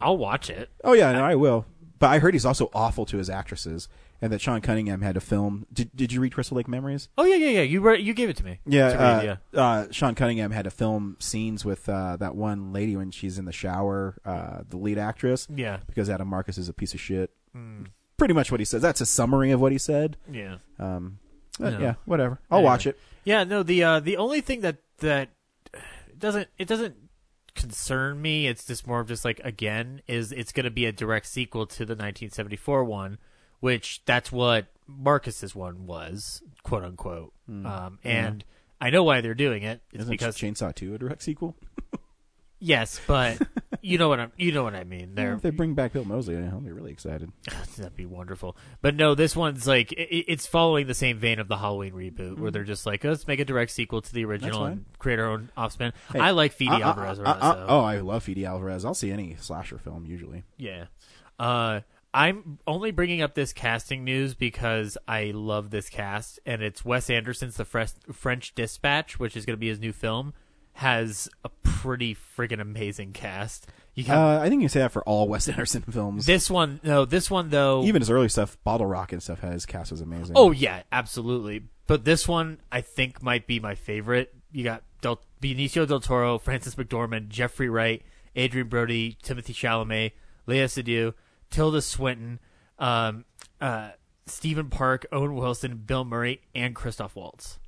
I'll watch it. Oh yeah, no, I will. But I heard he's also awful to his actresses, and that Sean Cunningham had to film. Did Did you read Crystal Lake Memories? Oh yeah, yeah, yeah. You re- you gave it to me. Yeah, To uh, read, yeah. Uh, Sean Cunningham had to film scenes with uh, that one lady when she's in the shower, uh, the lead actress, Yeah, because Adam Marcus is a piece of shit. Mm. Pretty much what he says. That's a summary of what he said. yeah. Um, No. Yeah, whatever. I'll Anyway. watch it. Yeah, no, the uh, the only thing that that doesn't it doesn't concern me. It's just more of just like again is it's going to be a direct sequel to the 1974 one, which that's what Marcus's one was, quote unquote. Um, and I know why they're doing it. It's Isn't because Chainsaw Two a direct sequel? yes, but you know what I'm you know what I mean. They're if they bring back Bill Moseley, I'll be really excited. That'd be wonderful. But no, this one's like i i- it's following the same vein of the Halloween reboot, where they're just like, let's make a direct sequel to the original and create our own offspin. Hey, I like Fede I- Alvarez. I- I- so- oh, I love Fede Alvarez. I'll see any slasher film usually. yeah. Uh, I'm only bringing up this casting news because I love this cast, and it's Wes Anderson's The French Dispatch, which is going to be his new film, has a pretty friggin' amazing cast. You got Uh, I think you can say that for all Wes Anderson films. this one, no, this one though. Even his early stuff, Bottle Rock and stuff, his cast was amazing. Oh yeah, absolutely. But this one I think might be my favorite. You got Del- Benicio del Toro, Frances McDormand, Jeffrey Wright, Adrien Brody, Timothy Chalamet, Léa Seydoux, Tilda Swinton, um, uh, Stephen Park, Owen Wilson, Bill Murray, and Christoph Waltz.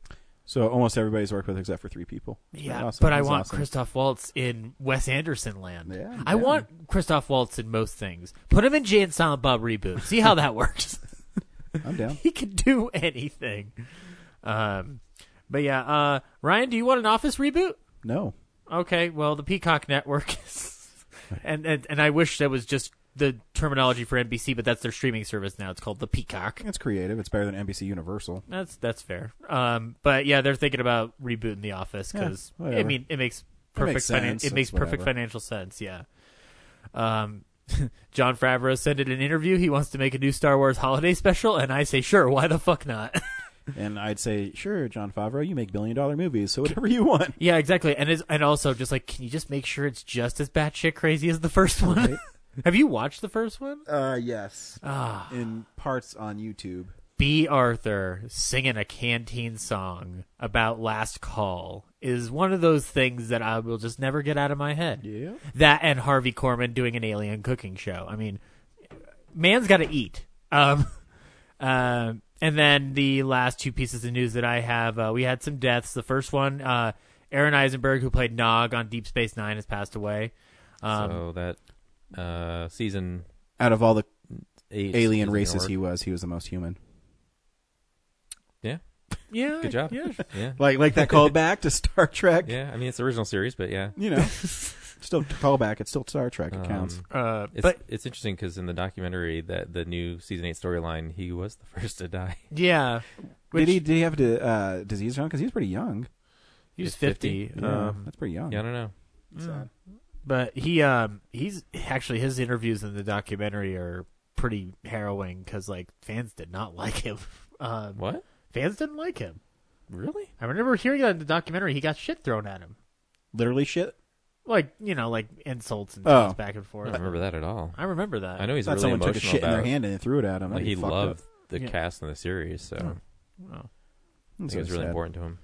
So almost everybody's worked with except for three people. Yeah, Awesome. but I That's want awesome. Christoph Waltz in Wes Anderson land. Yeah, I yeah. want Christoph Waltz in most things. Put him in Jay and Silent Bob reboot. See how that works. I'm down. he can do anything. Um, but yeah, uh, Ryan, do you want an Office reboot? No, Okay, well, the Peacock Network is, and, and and I wish that was just the terminology for NBC, but that's their streaming service now. It's called the Peacock. it's creative. It's better than NBC Universal. That's that's fair. Um, but yeah, they're thinking about rebooting The Office because Yeah, I mean it makes perfect makes finan- sense. it makes perfect financial sense. Yeah. Um, Jon Favreau said in an interview he wants to make a new Star Wars holiday special, and I say sure. Why the fuck not? And I'd say, sure, Jon Favreau, you make billion dollar movies, so whatever you want. yeah, exactly. And is and also just like, can you just make sure it's just as batshit crazy as the first one? Have you watched the first one? Uh, yes. Ah, In parts on YouTube. Bea Arthur singing a canteen song about last call is one of those things that I will just never get out of my head. Yeah. That and Harvey Korman doing an alien cooking show. I mean, man's got to eat. Um, um, and then the last two pieces of news that I have, uh, we had some deaths. The first one, uh, Aron Eisenberg, who played Nog on Deep Space Nine, has passed away. Um, so that uh, season Out of all the eight alien isn't races work. he was, he was the most human. Yeah, yeah, good job. Yeah, yeah, Like like that callback to Star Trek. yeah. I mean, it's the original series, but yeah. You know, still callback. It's still Star Trek. It counts. Um, uh, It's, but it's interesting because in the documentary that the new season eight storyline, he was the first to die. yeah, which, did he did he have a uh, disease around? Because he was pretty young. he was He's 50? fifty. Yeah, Um, that's pretty young. Yeah, I don't know. Sad. But he um he's actually his interviews in the documentary are pretty harrowing because like fans did not like him. Um, What? fans didn't like him. Really? I remember hearing that in the documentary. He got shit thrown at him, Literally shit. like you know, like insults and Oh. things back and forth. I forth. don't remember that at all. I remember that. I know he's Thought really someone took a shit in about. their hand and threw it at him. like That'd he be fucked loved up. the Yeah. cast in the series, so Oh. I think it was really important to him.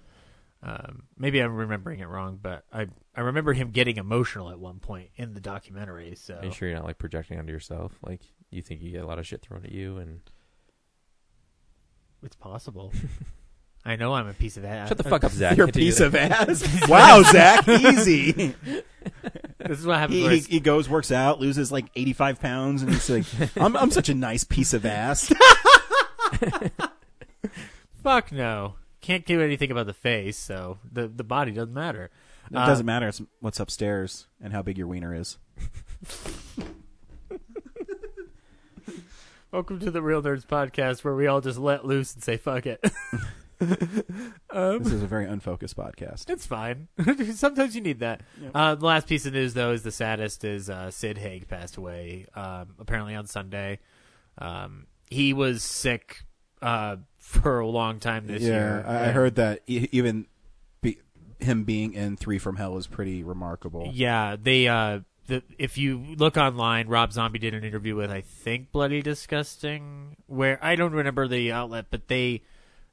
Um, maybe I'm remembering it wrong, but I I remember him getting emotional at one point in the documentary. So Are you sure you're not like projecting onto yourself? Like you think you get a lot of shit thrown at you, and it's possible. I know I'm a piece of ass. shut the fuck up, Zach. You're a piece of ass. wow, Zach, easy. This is what happens. He, he, he goes, works out, loses like 85 pounds, and he's like, I'm, I'm such a nice piece of ass. Fuck no. Can't do anything about the face, so the the body doesn't matter. It Uh, doesn't matter it's what's upstairs and how big your wiener is. Welcome to the Real Nerds podcast, where we all just let loose and say fuck it. um, This is a very unfocused podcast. it's fine. Sometimes you need that. Uh, the last piece of news, though, is the saddest: is uh, Sid Haig passed away um, apparently on Sunday. Um, he was sick uh, for a long time this yeah, year. I, I heard that e- even be, him being in Three from Hell is pretty remarkable. Yeah, they. Uh, the, if you look online, Rob Zombie did an interview with I think Bloody Disgusting, where I don't remember the outlet, but they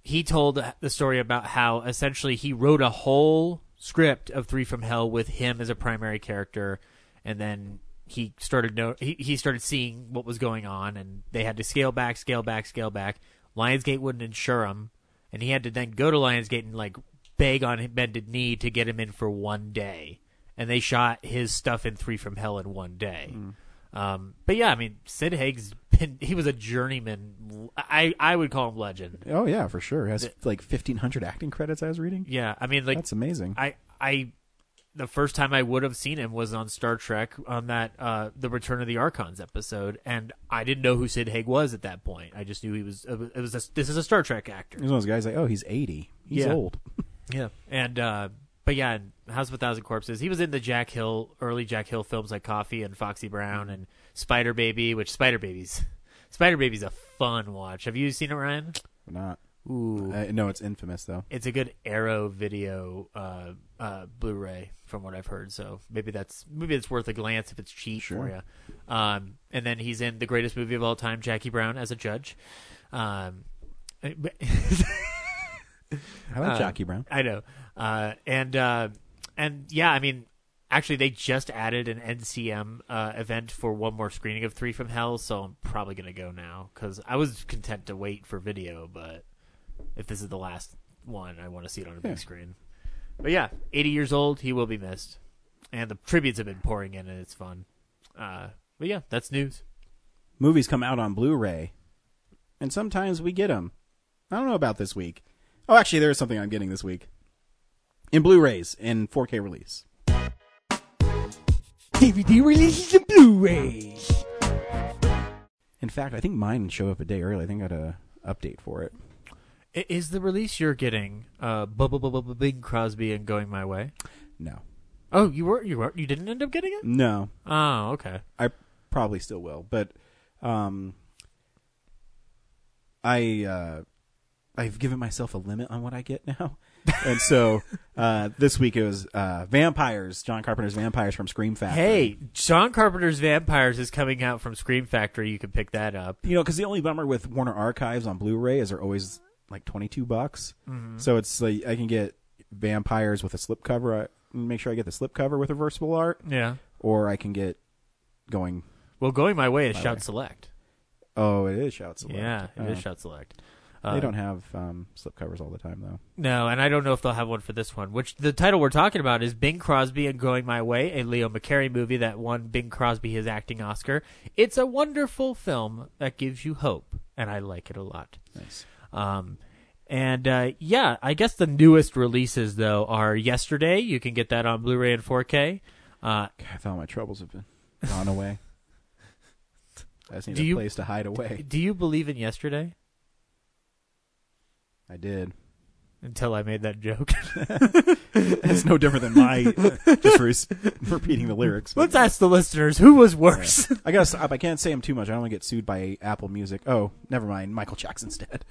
he told the story about how essentially he wrote a whole script of Three from Hell with him as a primary character, and then he started no he, he started seeing what was going on, and they had to scale back, scale back, scale back. Lionsgate wouldn't insure him, and he had to then go to Lionsgate and like beg on bended knee to get him in for one day, and they shot his stuff in Three from Hell in one day. Um, but yeah, I mean, Sid Haig's been he was a journeyman. I I would call him legend. Oh yeah, for sure. He Has like 1500 acting credits I was reading. Yeah, I mean, like That's amazing. I I the first time I would have seen him was on Star Trek on that uh the Return of the Archons episode, and I didn't know who Sid Haig was at that point. I just knew he was it was a, this is a Star Trek actor. He's one of those guys like, oh, he's 80. He's Yeah. old. Yeah, and uh, but yeah, House of a Thousand Corpses. He was in the Jack Hill early Jack Hill films like Coffy and Foxy Brown and Spider Baby, which Spider Baby's Spider Baby's a fun watch. Have you seen it, Ryan? Not. Ooh, I know it's infamous though. it's a good Arrow video uh, uh, Blu-ray from what I've heard. So maybe that's maybe it's worth a glance if it's cheap for you. Um, and then he's in the greatest movie of all time, Jackie Brown as a judge. Um, but- I like Uh, Jackie Brown. I know. Uh, and uh, and yeah, I mean, actually, they just added an NCM uh, event for one more screening of Three from Hell, so I'm probably gonna go now because I was content to wait for video, but if this is the last one, I want to see it on a big Yeah. screen. But yeah, 80 years old, he will be missed, and the tributes have been pouring in, and it's fun. Uh, but yeah, that's news. Movies come out on Blu-ray, and sometimes we get them. I don't know about this week. Oh, actually, there is something I'm getting this week in Blu-rays in 4K release. DVD releases and Blu-rays. In fact, I think mine showed up a day early. I think I got a update for it. Is the release you're getting uh, Bing Crosby and Going My Way? No, Oh, you were you were you didn't end up getting it? no, Oh, okay. I probably still will, but um, I uh, I've given myself a limit on what I get now, and so uh, this week it was uh, Vampires, John Carpenter's Vampires from Scream Factory. Hey, John Carpenter's Vampires is coming out from Scream Factory. You can pick that up. you know, because the only bummer with Warner Archives on Blu-ray is they're always like twenty two bucks. So it's like I can get Vampires with a slipcover. I make sure I get the slipcover with reversible art, Yeah. or I can get going. Well, going my way is My Shout way. Select. Oh, it is Shout Select. Yeah, it is Oh. Shout Select. They Uh, don't have um, slipcovers all the time though. No, and I don't know if they'll have one for this one. Which the title we're talking about is Bing Crosby and Going My Way, a Leo McCarey movie that won Bing Crosby his acting Oscar. It's a wonderful film that gives you hope, and I like it a lot. Nice. Um, and uh, yeah, I guess the newest releases though are yesterday. You can get that on Blu-ray and 4K. Uh, I thought my troubles have been gone away. I just need Do a you- place to hide away. do you believe in yesterday? I did. Until I made that joke. It's no different than my just re- repeating the lyrics. Let's ask the listeners who was worse. I gotta stop. I can't say him too much. I don't want to get sued by Apple Music. Oh, never mind. Michael Jackson's dead.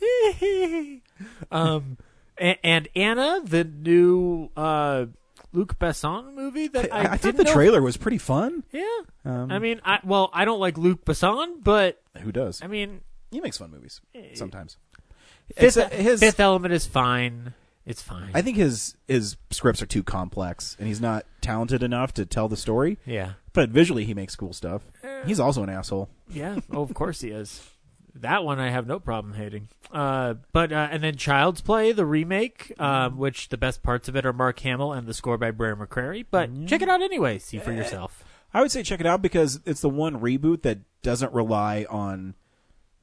um, and, and Anna, the new uh, Luc Besson movie that I, I, I thought didn't the know- trailer was pretty fun. Yeah, Um, I mean, I well, I don't like Luc Besson, but who does? I mean, He makes fun movies sometimes. Fifth, It's, his Fifth Element is fine. It's fine. I think his his scripts are too complex, and he's not talented enough to tell the story. yeah. But visually, he makes cool stuff. He's also an asshole. Yeah. Oh, of course he is. That one I have no problem hating. Uh, but uh, and then Child's Play, the remake, um, which the best parts of it are Mark Hamill and the score by Brian McCreary. But check it out anyway. See for yourself. I would say check it out because it's the one reboot that doesn't rely on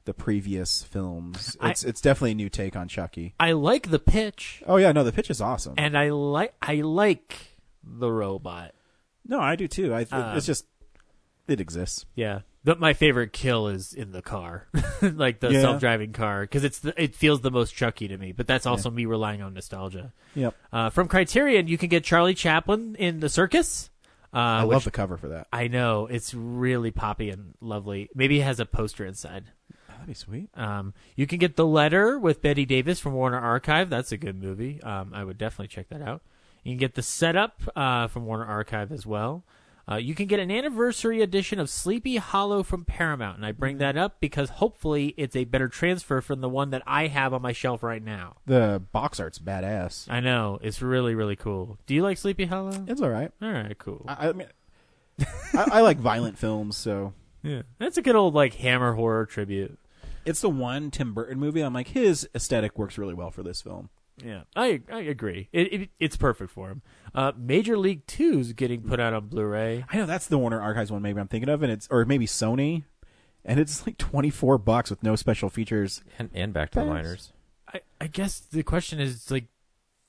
the previous films. I- It's it's definitely a new take on Chucky. I like the pitch, Oh yeah, no, the pitch is awesome. and I like I like the robot. no, I do too. I Um, it's just it exists. Yeah. But my favorite kill is in the car, like the Yeah. self-driving car, because it's the, it feels the most Chucky to me. But that's also me relying on nostalgia. Yep. Uh, from Criterion, you can get Charlie Chaplin in the circus. Uh, I love the cover for that. I know it's really poppy and lovely. Maybe it has a poster inside. That'd be sweet. Um, you can get the letter with Bette Davis from Warner Archive. That's a good movie. Um, I would definitely check that out. You can get the setup uh, from Warner Archive as well. Uh, you can get an anniversary edition of Sleepy Hollow from Paramount, and I bring that up because hopefully it's a better transfer from the one that I have on my shelf right now. The box art's badass. I know it's really really cool. Do you like Sleepy Hollow? It's all right. All right, cool. I, I mean, I, I like violent films, so yeah, that's a good old like Hammer horror tribute. It's the one Tim Burton movie. I'm like, his aesthetic works really well for this film. Yeah, I I agree. It, it it's perfect for him. Uh, Major League Two is getting put out on Blu-ray. I know that's the Warner Archives one. Maybe I'm thinking of, and it's or maybe Sony, and it's like 24 bucks with no special features. And, and back to the Thanks. minors. I, I guess the question is like,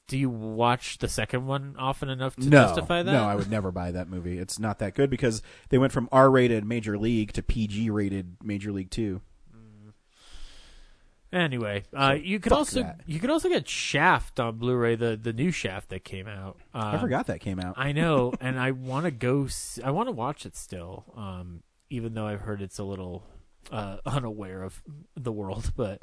do you watch the second one often enough to no, justify that? no, I would never buy that movie. It's not that good because they went from R-rated Major League to PG-rated Major League Two. Anyway, uh, you could fuck also that. you could also get Shaft on Blu-ray, the the new Shaft that came out. Um, I forgot that came out. I know, and I want to go. s I want to watch it still, um, even though I've heard it's a little uh, unaware of the world. But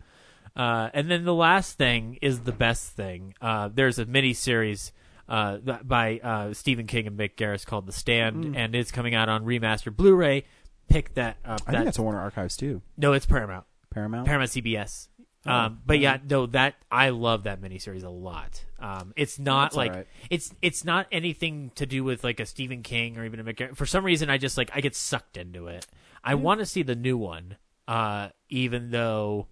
uh, and then the last thing is the best thing. Uh, there's a mini series uh, by uh, Stephen King and Mick Garris called The Stand, and it's coming out on remastered Blu-ray. Pick that up. I That- think that's a Warner Archives too. no, it's Paramount. Paramount. Paramount CBS. Um, but yeah, no, that I love that miniseries a lot. Um, it's not That's like alright. it's it's not anything to do with like a Stephen King or even a Mick Garris. For some reason, I just like I get sucked into it. I want to see the new one, uh, even though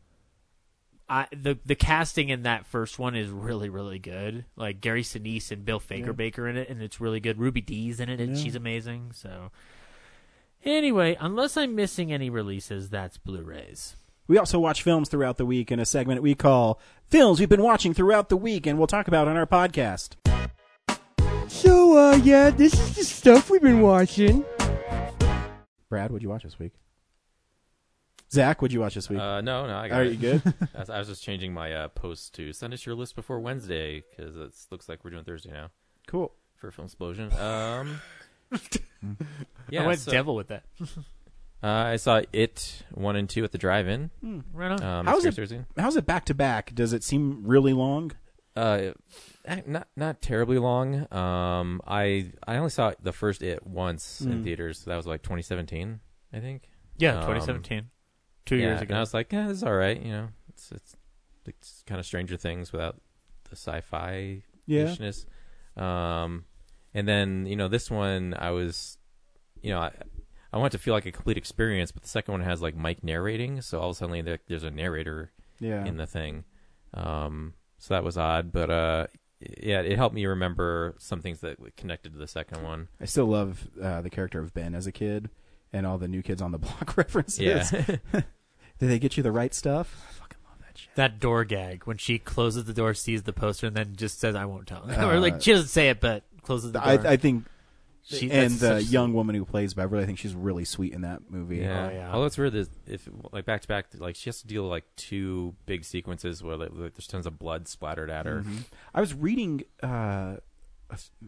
I the the casting in that first one is really really good. Like Gary Sinise and Bill Fagerbakke in it, and it's really good. Ruby Dee's in it, and she's amazing. So anyway, unless I'm missing any releases, that's Blu-rays. We also watch films throughout the week in a segment we call "Films We've Been Watching Throughout the Week," and we'll talk about on our podcast. So, uh, yeah, this is the stuff we've been watching. Brad, what'd you watch this week? Zach, what'd you watch this week? Uh, no, no, I got Are it. you good? I was, I was just changing my uh, post to send us your list before Wednesday because it looks like we're doing Thursday now cool. for Film Explosion. Um, yeah, I went so, devil with that. Uh, I saw it one and two at the drive-in. Right on. Um, How's this it- Thursday. How's it back to back? Does it seem really long? Uh, eh, not not terribly long. Um, I I only saw the first it once in Mm. theaters. So that was like 2017, I think. yeah, um, 2017. Two yeah, years And ago. I was like, yeah, this is all right. You know, it's it's it's kind of Stranger Things without the sci-fi Yeah. ishness. Um, and then you know this one, I was, you know, I, I want it to feel like a complete experience, but the second one has like Mike narrating, so all of a sudden there, there's a narrator Yeah. in the thing. Um, so that was odd, but uh, yeah, it helped me remember some things that connected to the second one. I still love uh, the character of Ben as a kid and all the new kids on the block references. Yeah, Did they get you the right stuff? I fucking love that shit. that door gag when she closes the door, sees the poster, and then just says, "I won't tell." Uh, or like she doesn't say it, but closes the door. I, I think, She- and the such- young woman who plays Beverly, I think she's really sweet in that movie. yeah. Oh, yeah. Although it's weird, that if like back to back, like she has to deal with like two big sequences where like, there's tons of blood splattered at her. Mhm. I was reading, uh,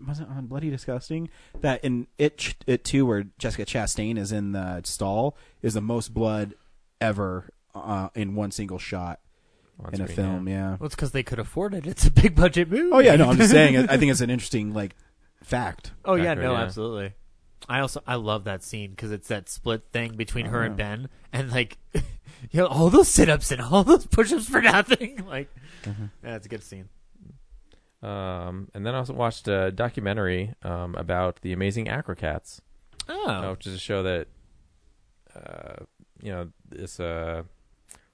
was it on Bloody Disgusting? That in it, it too, where Jessica Chastain is in the stall, is the most blood ever uh, in one single shot on in a film. yeah. Yeah. well, it's because they could afford it. It's a big budget movie. Oh yeah, no, I'm just saying. I think it's an interesting like fact. oh yeah, Factor, no, yeah. absolutely. I also I love that scene because it's that split thing between her and. Ben, and like, you know, all those sit ups and all those push ups for nothing. Like, Mm-hmm. yeah, it's a good scene. Um, and then I also watched a documentary um, about the amazing Acrocats, uh, Oh, which is a show that, uh, you know, this uh,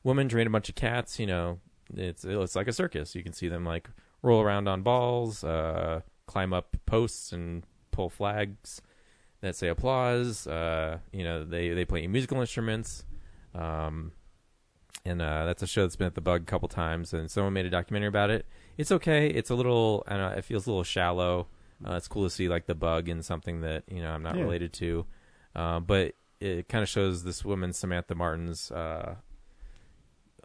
woman trained a bunch of cats. You know, it's it's like a circus. You can see them like roll around on balls, uh, climb up posts, and pull flags that say applause. Uh, you know, they they play musical instruments. Um, and uh, that's a show that's been at the Bug a couple times, and someone made a documentary about it. It's okay. It's a little, I don't know, it feels a little shallow. Uh, it's cool to see like the Bug in something that you know I'm not Yeah. related to, uh, but it kind of shows this woman Samantha Martin's uh,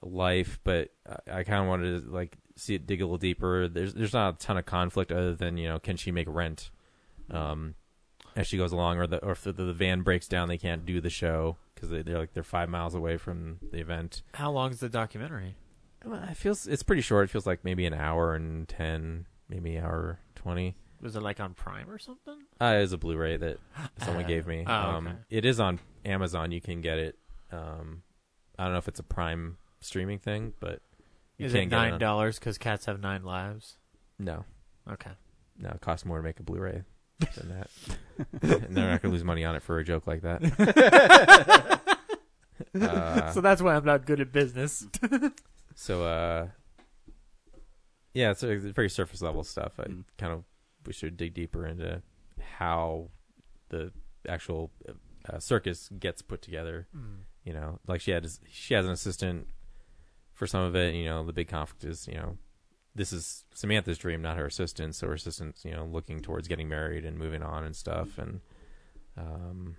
life. But I, I kind of wanted to like see it dig a little deeper. There's there's not a ton of conflict other than you know can she make rent um, as she goes along, or the or if the, the van breaks down, they can't do the show because they, they're like they're five miles away from the event. how long is the documentary? Well, It feels it's pretty short. It feels like maybe an hour and ten, maybe hour twenty. Was it like on Prime or something? Uh, it was a Blu-ray that someone gave me. Oh, um, okay. It is on Amazon. You can get it. Um, I don't know if it's a Prime streaming thing, but you Is it get nine on- dollars because cats have nine lives? No, Okay. no, it costs more to make a Blu-ray than that, and they're not going to lose money on it for a joke like that. uh, so that's why I'm not good at business. So, uh, yeah, it's, it's very surface level stuff. I Mm. kind of we should dig deeper into how the actual uh, circus gets put together. You know, like she had she has an assistant for some of it. You know, the big conflict is you know this is Samantha's dream, not her assistant. So her assistant's you know looking towards getting married and moving on and stuff. And um,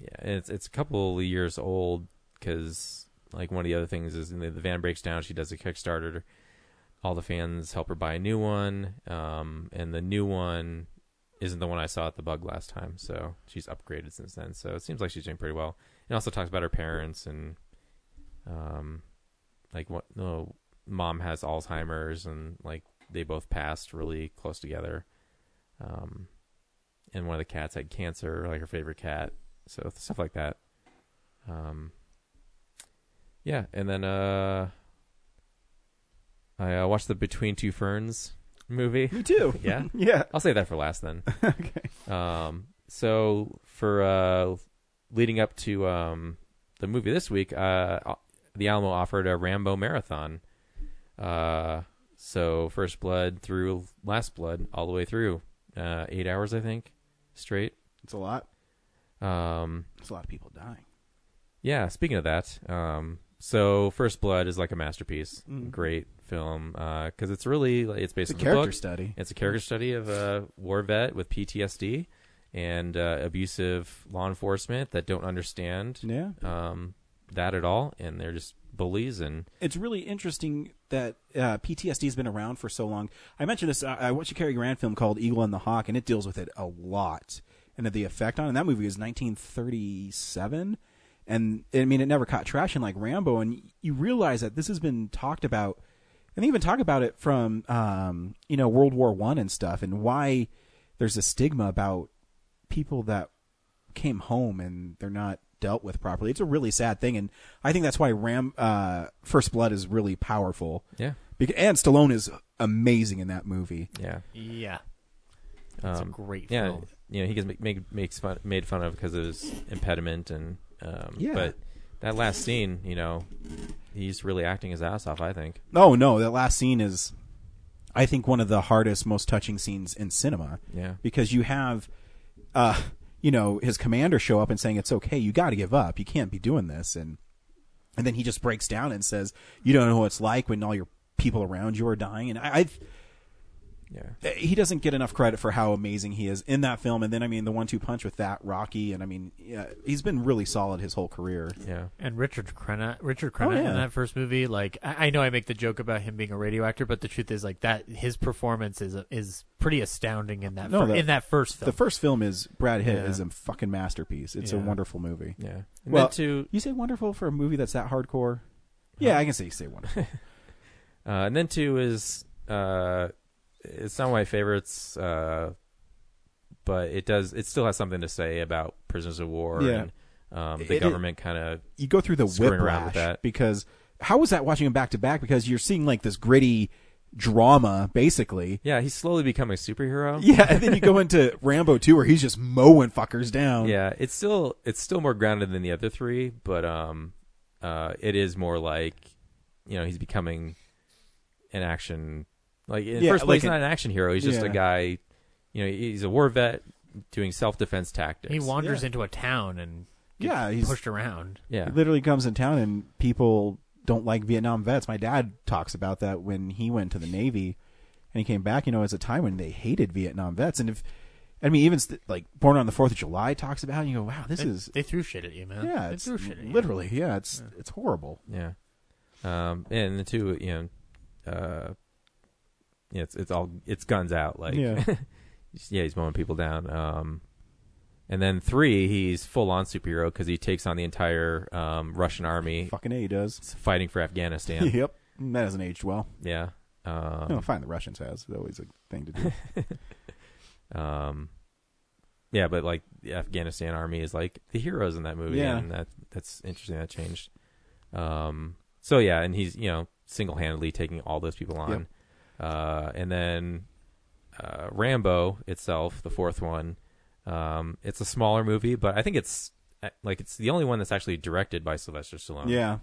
yeah, it's it's a couple of years old because like one of the other things is the, the van breaks down. She does a Kickstarter. All the fans help her buy a new one, um, and the new one isn't the one I saw at the bug last time. So she's upgraded since then. So it seems like she's doing pretty well. It also talks about her parents and um, like what no mom has Alzheimer's and like they both passed really close together. Um, and one of the cats had cancer, like her favorite cat. So stuff like that. Um, yeah, and then uh, I uh, watched the Between Two Ferns movie. Me too. Yeah? yeah. I'll say that for last then. okay. Um, so for uh, leading up to um, the movie this week, uh, the Alamo offered a Rambo marathon. Uh, so First Blood through Last Blood, all the way through, uh, eight hours I think, straight. It's a lot. Um, It's a lot of people dying. yeah. Speaking of that, um, so First Blood is like a masterpiece, Mm. great film because it's really it's based It's a character book. study. It's a character study of a war vet with PTSD and uh, abusive law enforcement that don't understand Yeah. um, that at all, and they're just bullies. And it's really interesting that uh, PTSD has been around for so long. I mentioned this. I, I watched a Cary Grant film called Eagle and the Hawk, and it deals with it a lot and the effect on. And that movie is 1937, and I mean it never caught traction like Rambo. And you realize that this has been talked about, and they even talk about it from um, you know World War One and stuff, and why there's a stigma about people that came home and they're not dealt with properly. It's a really sad thing, and I think that's why Ram uh, First Blood is really powerful. yeah, Bec- and Stallone is amazing in that movie. yeah, Yeah. It's a um, great yeah. film. You know, he gets make, make, makes fun made fun of because of his impediment, and um, Yeah. but that last scene, you know, he's really acting his ass off. I think. Oh no, that last scene is, I think, one of the hardest, most touching scenes in cinema Yeah, because you have, uh, you know, his commander show up and saying it's okay, you got to give up, you can't be doing this, and and then he just breaks down and says, you don't know what it's like when all your people around you are dying, and I. I yeah. he doesn't get enough credit for how amazing he is in that film. And then, I mean, the one-two punch with that Rocky, and I mean, yeah, he's been really solid his whole career. Yeah, And Richard Crenna, Richard Crenna Oh, yeah. in that first movie, like I, I know I make the joke about him being a radio actor, but the truth is, like that his performance is is pretty astounding in that No, fir- the- in that first film. The first film is Brad Pitt Yeah. is a fucking masterpiece. It's a wonderful movie. yeah. And Well- then to You say wonderful for a movie that's that hardcore? Yeah, I can say you say wonderful. Uh, and then two is uh, it's not one of my favorites, uh, but it does it still has something to say about prisoners of war Yeah. and um, the It- government kind of you go through the Screwing whiplash around with that. because how was that watching them back to back? Because you're seeing like this gritty drama, basically. Yeah, he's slowly becoming a superhero. Yeah, and then you go into Rambo 2 where he's just mowing fuckers down. Yeah, it's still it's still more grounded than the other three, but um, uh, it is more like, you know, he's becoming an action. Like in Yeah, first place, like he's not an- an action hero. He's just Yeah. a guy. You know, he's a war vet doing self defense tactics. He wanders Yeah. into a town and gets Yeah, he's- pushed around. Yeah, He literally comes in town and people don't like Vietnam vets. My dad talks about that when he went to the Navy and he came back, you know, it's a time when they hated Vietnam vets. And if, I mean, even st- like Born on the Fourth of July talks about it, and you go, wow, this They, is, they threw shit at you, man. yeah, they it's threw shit at you. literally, yeah, it's, it's horrible. yeah. Um, and the two, you know, uh, yeah, it's it's all it's guns out. Like, Yeah. yeah, he's mowing people down. Um, and then three, he's full on superhero because he takes on the entire um, Russian army Fucking A he does. fighting for Afghanistan. yep. That hasn't aged well. yeah. Um, no, fine, the Russians has. It's always a thing to do. um, yeah, but like the Afghanistan army is like the heroes in that movie, Yeah. and that that's interesting. That changed. Um, so yeah, and he's you know single handedly taking all those people on, Yep. Uh, and then uh, Rambo itself, the fourth one. Um, it's a smaller movie, but I think it's uh, like it's the only one that's actually directed by Sylvester Stallone. yeah.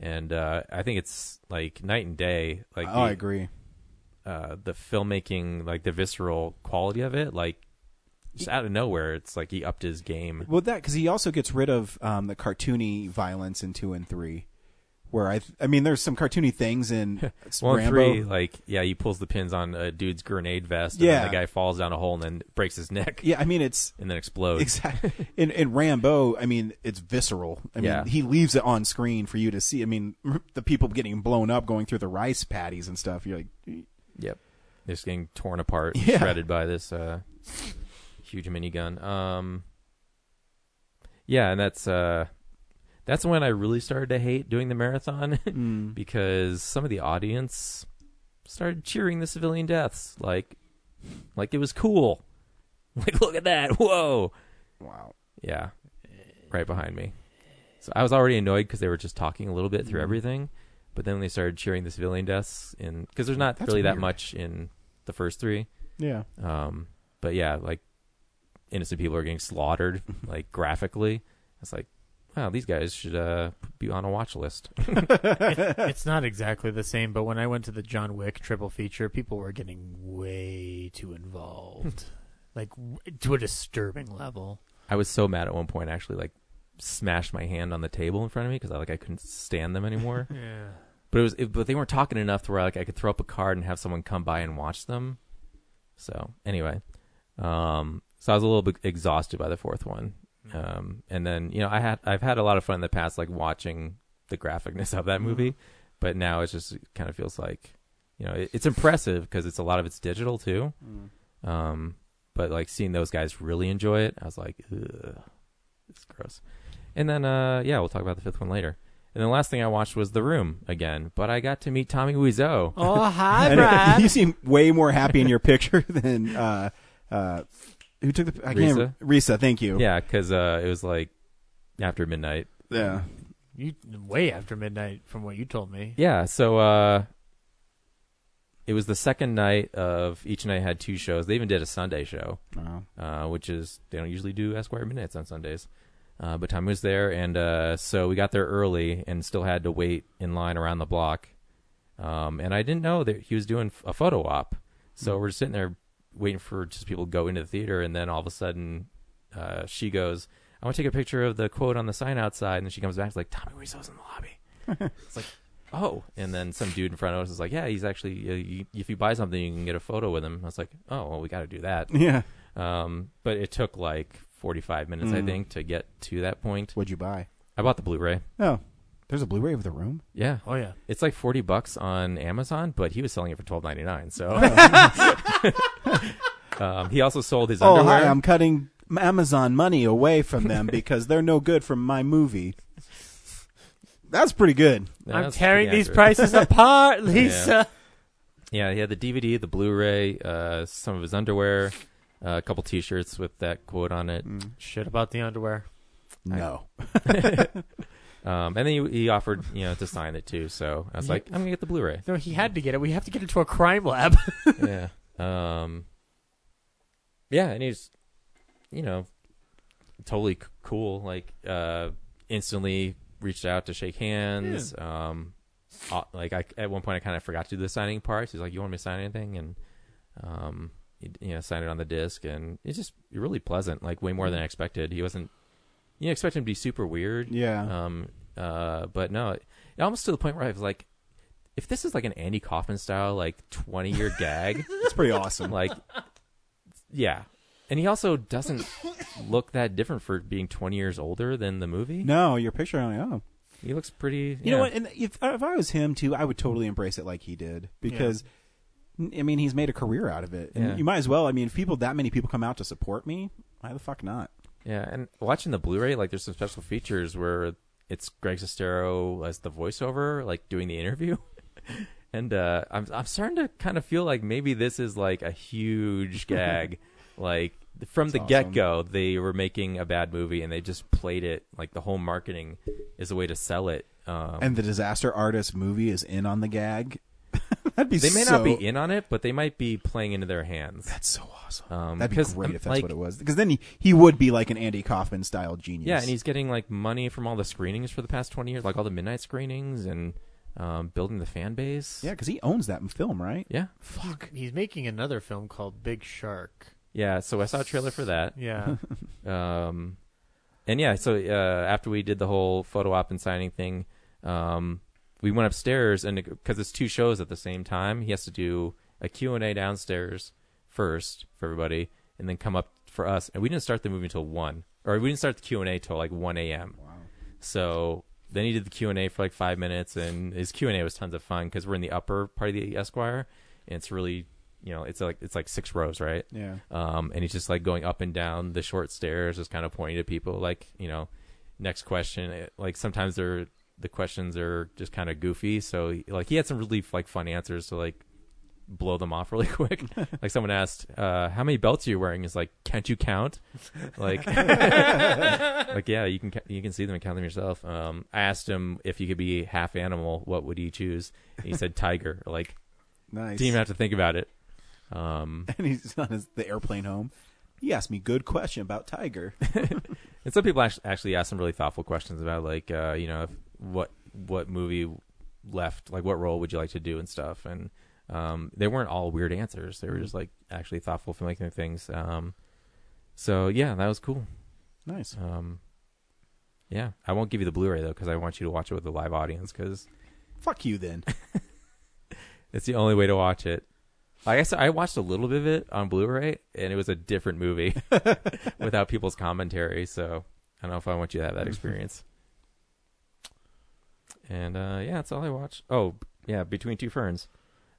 and uh, I think it's like night and day. Like oh, the, I agree. uh, the filmmaking, like the visceral quality of it, like just out of nowhere, it's like he upped his game. Well, that because he also gets rid of um, the cartoony violence in two and three, where I, th- I mean, there's some cartoony things in in Rambo. three, like yeah, he pulls the pins on a dude's grenade vest, and Yeah. then the guy falls down a hole and then breaks his neck, Yeah, I mean, it's and then explodes. exactly in in Rambo. I mean, it's visceral. I mean, Yeah. he leaves it on screen for you to see. I mean, the people getting blown up, going through the rice paddies and stuff. You're like, Yep, just getting torn apart, Yeah. shredded by this uh, huge minigun. Um, yeah, and that's uh, that's when I really started to hate doing the marathon mm, because some of the audience started cheering the civilian deaths like like it was cool. Like look at that. Whoa. wow. Yeah. Right behind me. So I was already annoyed because they were just talking a little bit through Mhm. everything, but then when they started cheering the civilian deaths in because there's not That's really that much in the first three. Yeah. Um, but yeah, like innocent people are getting slaughtered like graphically. It's like, wow, these guys should uh, be on a watch list. it's not exactly the same, but when I went to the John Wick triple feature, people were getting way too involved, like w- to a disturbing level. I was so mad at one point. I actually like smashed my hand on the table in front of me because I like I couldn't stand them anymore. Yeah, but it was, it, but they weren't talking enough to where like I could throw up a card and have someone come by and watch them. So anyway, um, so I was a little bit exhausted by the fourth one. Um, and then you know I had I've had a lot of fun in the past like watching the graphicness of that movie, but now it's just it kind of feels like you know it, it's impressive because it's a lot of it's digital too. Um, but like seeing those guys really enjoy it, I was like, Ugh, it's gross. And then uh, yeah, we'll talk about the fifth one later. And the last thing I watched was The Room again, but I got to meet Tommy Wiseau. Oh, hi, Brad. you seem way more happy in your picture than uh, uh, who took the I can't Risa? Risa, thank you. Yeah, because uh, it was like after midnight. Yeah. you way after midnight from what you told me. Yeah, so uh, it was the second night of each night had two shows. They even did a Sunday show, Wow. uh, which is they don't usually do Esquire Midnights on Sundays. Uh, but Tommy was there, and uh, so we got there early and still had to wait in line around the block. Um, and I didn't know that he was doing a photo op, so we're sitting there waiting for just people to go into the theater, and then all of a sudden, uh, she goes, "I want to take a picture of the quote on the sign outside," and then she comes back, like Tommy Wiseau's in the lobby. it's like, oh, and then some dude in front of us is like, "Yeah, he's actually. Uh, you, if you buy something, you can get a photo with him." I was like, "Oh, well, we got to do that." Yeah. Um, but it took like 45 minutes, I Mm. think, to get to that point. What'd you buy? I bought the Blu-ray. Oh, there's a Blu-ray of the room. Yeah, Oh yeah, it's like 40 bucks on Amazon, but he was selling it for 12.99. So um, he also sold his Oh, underwear. hi! I'm cutting Amazon money away from them because they're no good for my movie. That's pretty good. Yeah, I'm that's tearing pretty these accurate. prices apart, Lisa. Yeah, he had the DVD, the Blu-ray, uh, some of his underwear, uh, a couple T-shirts with that quote on it. Shit about the underwear. No. Um, and then he, he offered, you know, to sign it too. So I was like, I'm gonna get the Blu-ray. No, he had to get it. We have to get it to a crime lab. yeah. Um. Yeah, and he's, you know, totally c- cool. Like, uh, instantly reached out to shake hands. Um, uh, like I at one point I kind of forgot to do the signing part. He's like, "You want me to sign anything?" And um, you know, signed it on the disc, and it's just really pleasant. Like way more than I expected. He wasn't. You know, expect him to be super weird. Yeah. Um. Uh. But no, it, almost to the point where I was like, if this is like an Andy Kaufman style, like twenty year gag, It's pretty awesome. like yeah and he also doesn't look that different for being 20 years older than the movie no, your picture. I'm like, oh, he looks pretty You know what? And if if I was him too, I would totally embrace it like he did because. I mean, he's made a career out of it, and Yeah. you might as well. I mean, if people that many people come out to support me, why the fuck not? Yeah and watching the blu-ray like there's some special features where it's greg sestero as the voiceover like doing the interview. And uh i'm i'm starting to kind of feel like maybe this is like a huge gag. Like from the That's get-go they were making a bad movie and they just played it. Like the whole marketing is a way to sell it um And the disaster artist movie is in on the gag. That'd be They may so, not be in on it, but they might be playing into their hands. That's so awesome. Um, That'd be great um, if that's like- what it was. Because then he, he would be like an Andy Kaufman style genius. Yeah, and he's getting like money from all the screenings for the past twenty years, like all the midnight screenings and um, building the fan base. yeah, because he owns that film, right? yeah, Fuck. He's making another film called Big Shark. yeah. So I saw a trailer for that. Yeah. Um, and yeah, so uh, after we did the whole photo op and signing thing, um, we went upstairs and because it's two shows at the same time, he has to do a Q and A downstairs first for everybody, and then come up for us. And we didn't start the movie until one, or we didn't start the Q and A till like one a.m. Wow. So then he did the Q and A for like five minutes, and his Q and A was tons of fun because we're in the upper part of the Esquire, and it's really, you know, it's like it's like six rows, right? Yeah. um, and he's just like going up and down the short stairs, just kind of pointing to people, like you know, next question. It- like sometimes they're the questions are just kind of goofy, so like he had some really like fun answers to like blow them off really quick. like someone asked, uh, "How many belts are you wearing?" He's like, "Can't you count?" Like, like yeah, you can you can see them and count them yourself. Um, I asked him if he could be half animal, what would he choose? And he said tiger. Like, Nice. didn't even have to think about it. Um, and he's on his, the airplane home. He asked me good question about Tiger. And some people actually, actually ask some really thoughtful questions about like uh, you know if, what what movie left like what role would you like to do and stuff. And um, they weren't all weird answers. They were just like actually thoughtful filmmaking things. Um, so yeah that was cool. Nice. um, yeah. I won't give you the Blu-ray though because I want you to watch it with a live audience because Fuck you then. it's the only way to watch it. I guess I watched a little bit of it on Blu-ray and it was a different movie without people's commentary so I don't know if I want you to have that experience and uh, yeah, that's all I watch. Oh, yeah, Between Two Ferns.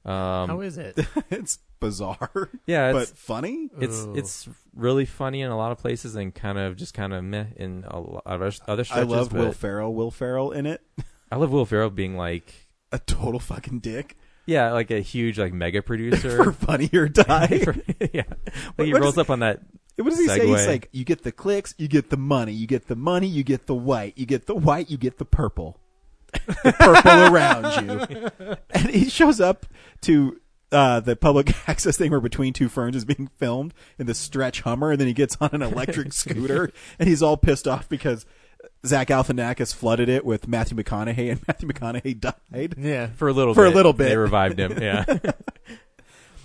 Um, How is it? it's bizarre, yeah, but funny. it's Ooh. it's really funny in a lot of places and kind of just kind of meh in a lot of other- other I love but Will Ferrell. Will Ferrell in it. I love Will Ferrell being like, A total fucking dick yeah, like a huge like mega for producer. Funny or Die. yeah, What- like he what rolls is- up on that. What does he say? He's Segue. like, you get the clicks, you get the money, you get the money, you get the white, you get the white, you get the purple. The purple around you. And he shows up to uh, the public access thing where Between Two Ferns is being filmed in the stretch Hummer, and then he gets on an electric scooter, and he's all pissed off because Zach Galifianakis flooded it with Matthew McConaughey, and Matthew McConaughey died. yeah. For a little For a bit, little bit. they revived him. Yeah,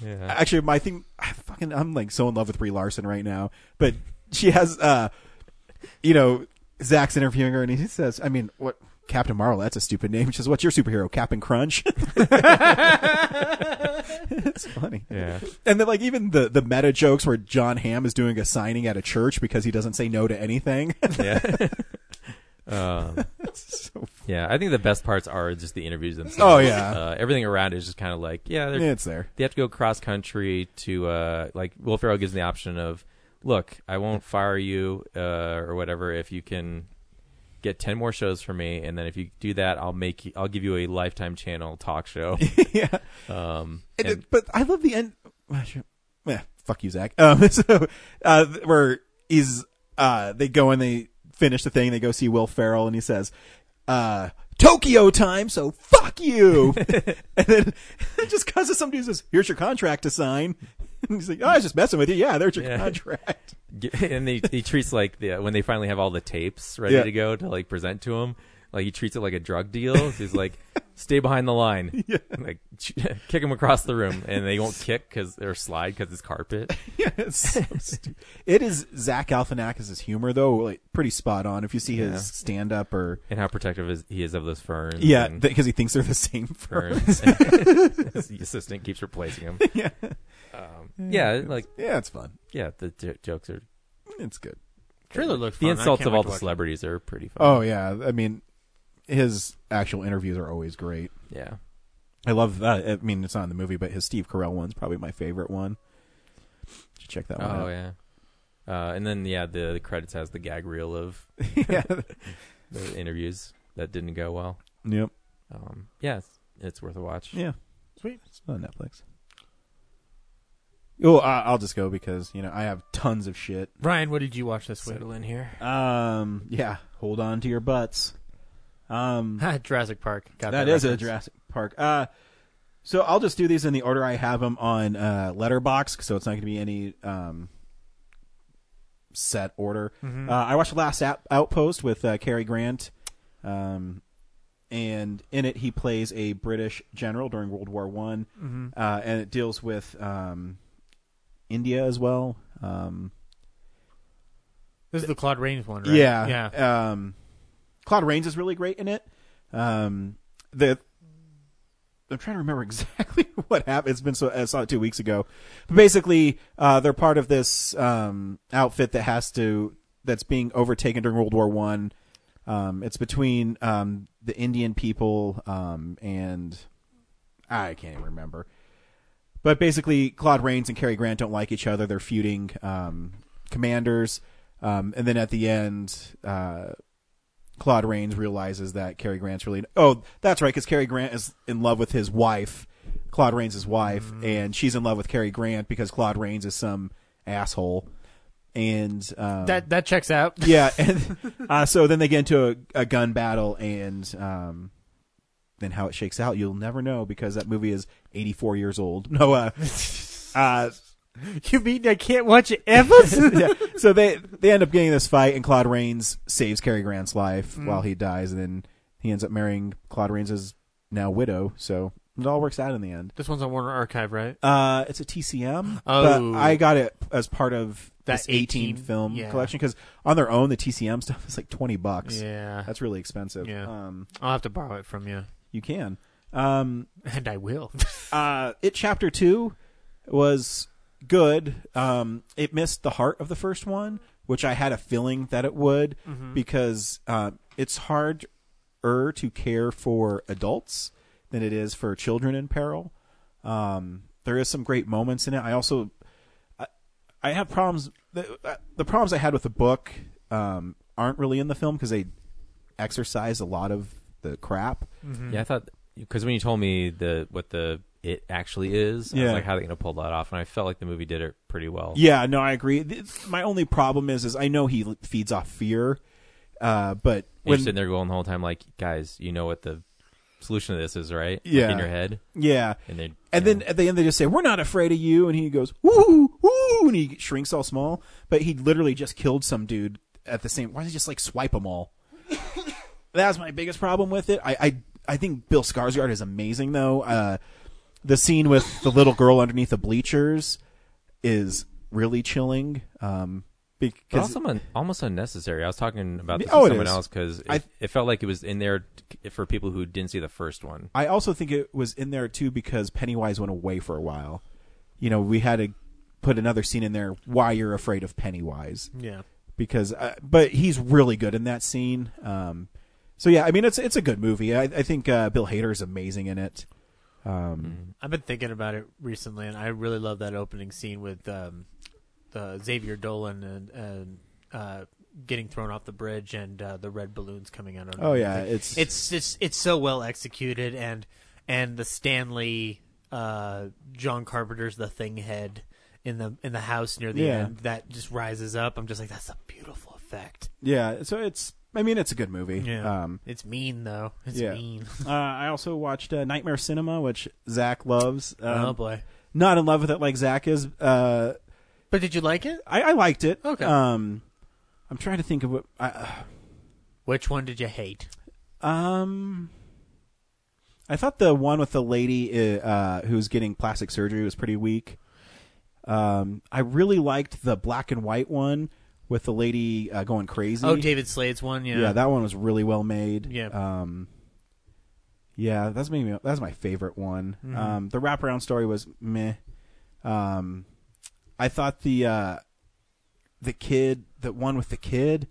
yeah. Actually, my thing, I fucking, I'm like so in love with Brie Larson right now. But she has, uh, you know, Zach's interviewing her, and he says, "I mean, what Captain Marvel? That's a stupid name." She says, "What's your superhero, Captain Crunch?" it's funny. Yeah. And then, like, even the the meta jokes where Jon Hamm is doing a signing at a church because he doesn't say no to anything. yeah. um, so, yeah, I think the best parts are just the interviews themselves. Oh, yeah. uh, everything around is just kind of like yeah, they're yeah, it's there. they have to go cross country to uh like Will Ferrell gives them the option of look I won't fire you uh or whatever if you can get 10 more shows for me and then if you do that I'll make you, I'll give you a lifetime channel talk show yeah. um And and- but I love the end. Eh, fuck you, Zach. Um, so uh, where he's uh, they go and they finish the thing. They go see Will Ferrell, and he says, uh, Tokyo time, so fuck you. and then just cause of somebody says, here's your contract to sign. And he's like, oh, I was just messing with you. Yeah, there's your Yeah. contract. And he, he treats like the when they finally have all the tapes ready Yeah. to go to like present to him like he treats it like a drug deal he's like stay behind the line like kick him across the room and they won't kick because or slide because it's carpet Yeah, it's so stu- It is Zach Galifianakis' humor though, like pretty spot on. If you see his Yeah. stand up or and how protective is, he is of those ferns yeah, and because he thinks they're the same firm. ferns his assistant keeps replacing him yeah, um, yeah like yeah, it's fun. yeah the j- jokes are It's good. Trailer looks the fun. I insults can't of wait all to the watch it. celebrities are pretty fun Oh yeah, I mean, his actual interviews are always great. yeah I love that. I mean, it's not in the movie, but his Steve Carell one's probably my favorite one. Should check that one oh out. Oh yeah uh, and then yeah the, the credits has the gag reel of yeah. the interviews that didn't go well Yep. um, yeah it's, it's worth a watch Yeah. Sweet. It's on Netflix. Oh, I- I'll just go because you know I have tons of shit. Ryan, what did you watch this week? settle in here Um, yeah. Hold on to your butts. Um, Jurassic Park. Got that that is a reference. Jurassic Park. Uh, so I'll just do these in the order I have them on uh, Letterbox, so it's not going to be any um set order. Mm-hmm. Uh, I watched the Last Out- Outpost with uh, Cary Grant, um, and in it he plays a British general during World War One, Mm-hmm. uh, and it deals with um, India as well. Um, This is the Claude Rains one, right? yeah, Yeah. Claude Rains is really great in it. Um, the I'm trying to remember exactly what happened. It's been so I saw it two weeks ago. But basically, uh, they're part of this um, outfit that has to that's being overtaken during World War One. Um, it's between um, the Indian people um, and I can't even remember. But basically, Claude Rains and Cary Grant don't like each other. They're feuding um, commanders. Um, and then at the end, uh, Claude Rains realizes that Cary Grant's really. Oh, that's right, because Cary Grant is in love with his wife, Claude Rains' wife, and she's in love with Cary Grant because Claude Rains is some asshole. And um, that that checks out. yeah, and uh, so then they get into a, a gun battle, and um, then how it shakes out, you'll never know because that movie is 84 years old. No, uh, uh, You mean I can't watch it ever? yeah. So they they end up getting this fight, and Claude Rains saves Cary Grant's life while he dies, and then he ends up marrying Claude Rains' now widow. So it all works out in the end. this one's on Warner Archive, right? Uh, it's a TCM. Oh. but I got it as part of That this 18, 18 film yeah. collection because on their own the TCM stuff is like 20 bucks. Yeah. That's really expensive. Yeah. Um, I'll have to borrow it from you, you can. Um, and I will. uh, it chapter two was good. Um, it missed the heart of the first one, which I had a feeling that it would because uh, it's harder to care for adults than it is for children in peril. Um, there is some great moments in it. I also I, I have problems. The, uh, the problems I had with the book um, aren't really in the film because they exercise a lot of the crap. Yeah, I thought because when you told me the what the it actually is, I Yeah. was like, how are they going to pull that off? And I felt like the movie did it pretty well. Yeah, no, I agree. Th- My only problem is, is I know he feeds off fear, uh, but And you're when sitting there going the whole time, like, guys, you know what the solution to this is, right? Like, Yeah. in your head, yeah, and then and then at the end they just say we're not afraid of you, and he goes woo woo, and he shrinks all small, but he literally just killed some dude at the same. Why does he just like swipe them all? That's my biggest problem with it. I I, I think Bill Skarsgård is amazing though. Uh, the scene with the little girl underneath the bleachers is really chilling. Um, But because also un- almost unnecessary. I was talking about this Oh, with someone else because it, I- it felt like it was in there t- for people who didn't see the first one. I also think it was in there too because Pennywise went away for a while. You know, we had to put another scene in there why you're afraid of Pennywise yeah. because, uh, but he's really good in that scene. Um, so yeah, I mean it's it's a good movie. I, I think uh, Bill Hader is amazing in it. Um, I've been thinking about it recently, and I really love that opening scene with um, the Xavier Dolan and, and uh, getting thrown off the bridge and uh, the red balloons coming out. Oh, yeah, it's- it's it's it's so well executed, and and the Stanley uh, John Carpenter's the Thing head in the in the house near the Yeah. end that just rises up. I'm just like that's a beautiful effect. yeah, so it's I mean, it's a good movie. Yeah. Um, It's mean though. It's yeah. mean. uh, I also watched uh, Nightmare Cinema, which Zach loves. Um, oh boy. Not in love with it like Zach is. Uh, But did you like it? I, I liked it. Okay. Um, I'm trying to think of what. I, Which one did you hate? um, I thought the one with the lady uh, who's getting plastic surgery was pretty weak. Um, I really liked the black and white one with the lady uh, going crazy. Oh, David Slade's one. Yeah. Yeah, that one was really well made. Yeah. Um, yeah, that's maybe that's my favorite one. Mm-hmm. Um, the wraparound story was meh. Um, I thought the uh, the kid, the one with the kid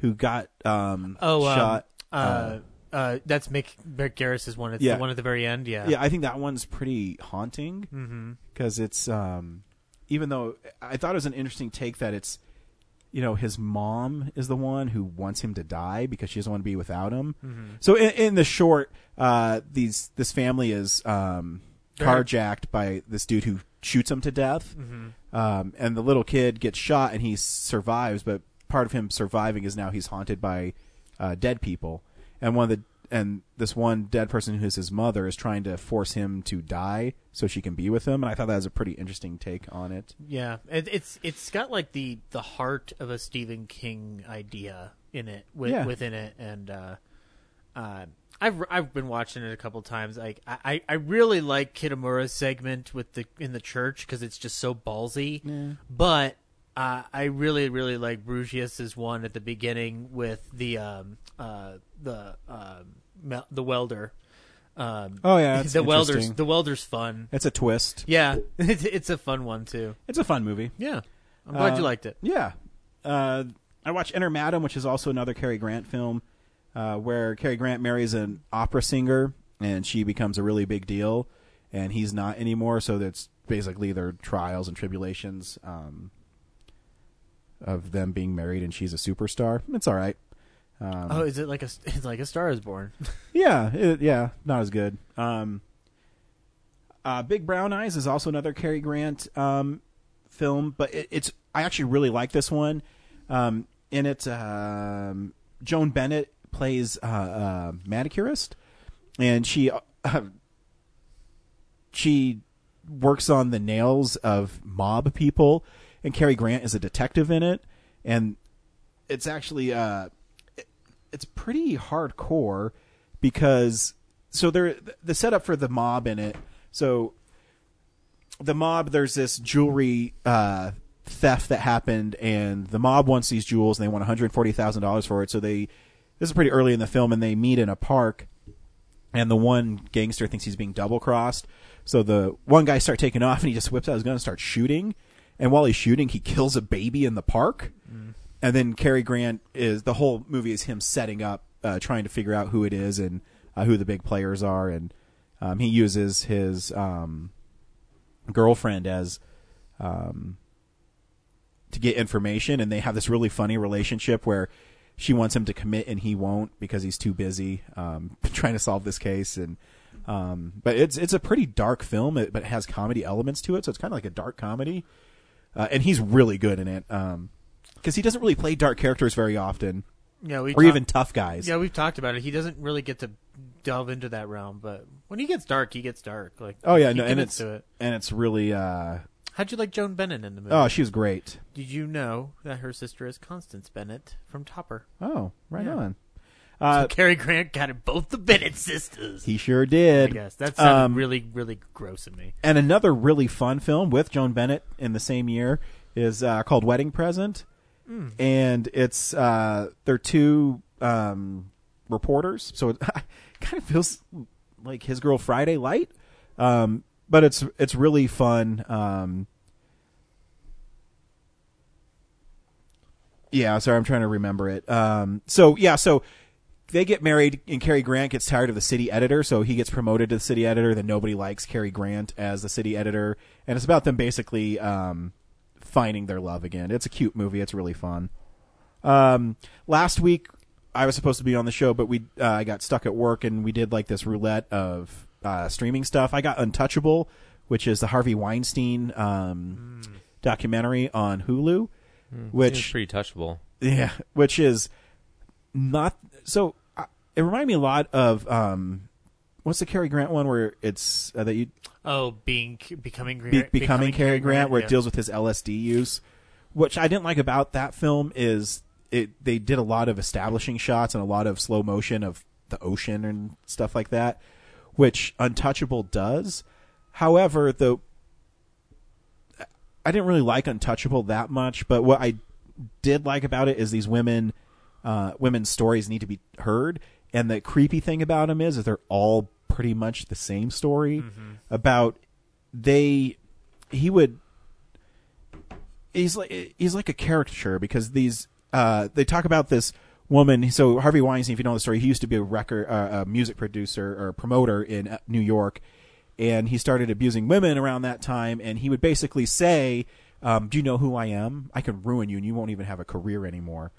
who got um, oh, um, shot. Uh, uh, that's Mick, Mick Garris's one. It's Yeah. the one at the very end. Yeah. yeah, I think that one's pretty haunting Mm-hmm. because it's um, even though I thought it was an interesting take that it's you know his mom is the one who wants him to die because she doesn't want to be without him. Mm-hmm. So in, in the short, uh, these this family is um, carjacked by this dude who shoots him to death, Mm-hmm. um, and the little kid gets shot and he survives. But part of him surviving is now he's haunted by uh, dead people, and one of the and this one dead person who's his mother is trying to force him to die so she can be with him. And I thought that was a pretty interesting take on it. Yeah, it, it's it's got like the the heart of a Stephen King idea in it, with, Yeah. within it, and uh, uh, I've I've been watching it a couple times. Like I I really like Kitamura's segment with the in the church because it's just so ballsy, but. Uh, I really, really like Brugués's one at the beginning with the um, uh, the um, the welder. Um, Oh, yeah, the welder's the welder's fun. It's a twist. Yeah, it's, it's a fun one too. It's a fun movie. Yeah, I'm glad Uh, you liked it. Yeah. Uh, I watched Enter Madame, which is also another Cary Grant film, uh, where Cary Grant marries an opera singer, and she becomes a really big deal, and he's not anymore. So that's basically their trials and tribulations um, of them being married, and she's a superstar. It's all right. Um, Oh, is it like a it's like a Star is Born? yeah, it, yeah, not as good. Um, uh, Big Brown Eyes is also another Cary Grant um, film, but it, it's I actually really like this one. Um, in it, um, Joan Bennett plays uh, uh, manicurist, and she uh, she works on the nails of mob people, and Cary Grant is a detective in it, and it's actually uh, it's pretty hardcore because so there the setup for the mob in it. So the mob, there's this jewelry uh, theft that happened, and the mob wants these jewels, and they want one hundred forty thousand dollars for it. So they this is pretty early in the film, and they meet in a park, and the one gangster thinks he's being double crossed. So the one guy starts taking off, and he just whips out his gun and starts shooting. And while he's shooting, he kills a baby in the park. And then Cary Grant is the whole movie is him setting up, uh, trying to figure out who it is and uh, who the big players are, and um, he uses his um, girlfriend as um, to get information, and they have this really funny relationship where she wants him to commit and he won't because he's too busy um, trying to solve this case. And um, but it's it's a pretty dark film, but it has comedy elements to it, so it's kind of like a dark comedy. Uh, and he's really good in it because he doesn't really play dark characters very often, Yeah, we or even tough guys. yeah we've talked about it. He doesn't really get to delve into that realm, but when he gets dark, he gets dark. Like Oh yeah, no, and it's it. and it's really uh, How'd you like Joan Bennett in the movie? oh she was great. Did you know that her sister is Constance Bennett from Topper? Oh, right Yeah. on. Uh, Cary Grant got it both the Bennett sisters. he sure I did. guess that sounded Um, really, really gross in me. And another really fun film with Joan Bennett in the same year is uh, called Wedding Present, and it's uh, they're two um, reporters, so it kind of feels like His Girl Friday light, um, but it's it's really fun. Um, yeah, sorry, I'm trying to remember it. Um, so yeah, so they get married and Cary Grant gets tired of the city editor, so he gets promoted to the city editor. Then nobody likes Cary Grant as the city editor, and it's about them basically um, finding their love again. It's a cute movie. It's really fun. Um, last week I was supposed to be on the show, but we uh, I got stuck at work and we did like this roulette of uh, streaming stuff. I got Untouchable, which is the Harvey Weinstein um, documentary on Hulu, Seems which pretty touchable. yeah, which is not so. Uh, it reminded me a lot of um, what's the Cary Grant one where it's uh, that you Oh, being becoming be, becoming, Cary Grant, where yeah. it deals with his LSD use. Which I didn't like about that film is it they did a lot of establishing shots and a lot of slow motion of the ocean and stuff like that, which Untouchable does. However, the I didn't really like Untouchable that much, but what I did like about it is these women, uh, women's stories need to be heard, and the creepy thing about them is that they're all pretty much the same story about they. He would. He's like he's like a caricature because these uh, they talk about this woman. So Harvey Weinstein, if you know the story, he used to be a record, uh, a music producer or promoter in uh, New York, and he started abusing women around that time. And he would basically say, um, "Do you know who I am? I can ruin you, and you won't even have a career anymore."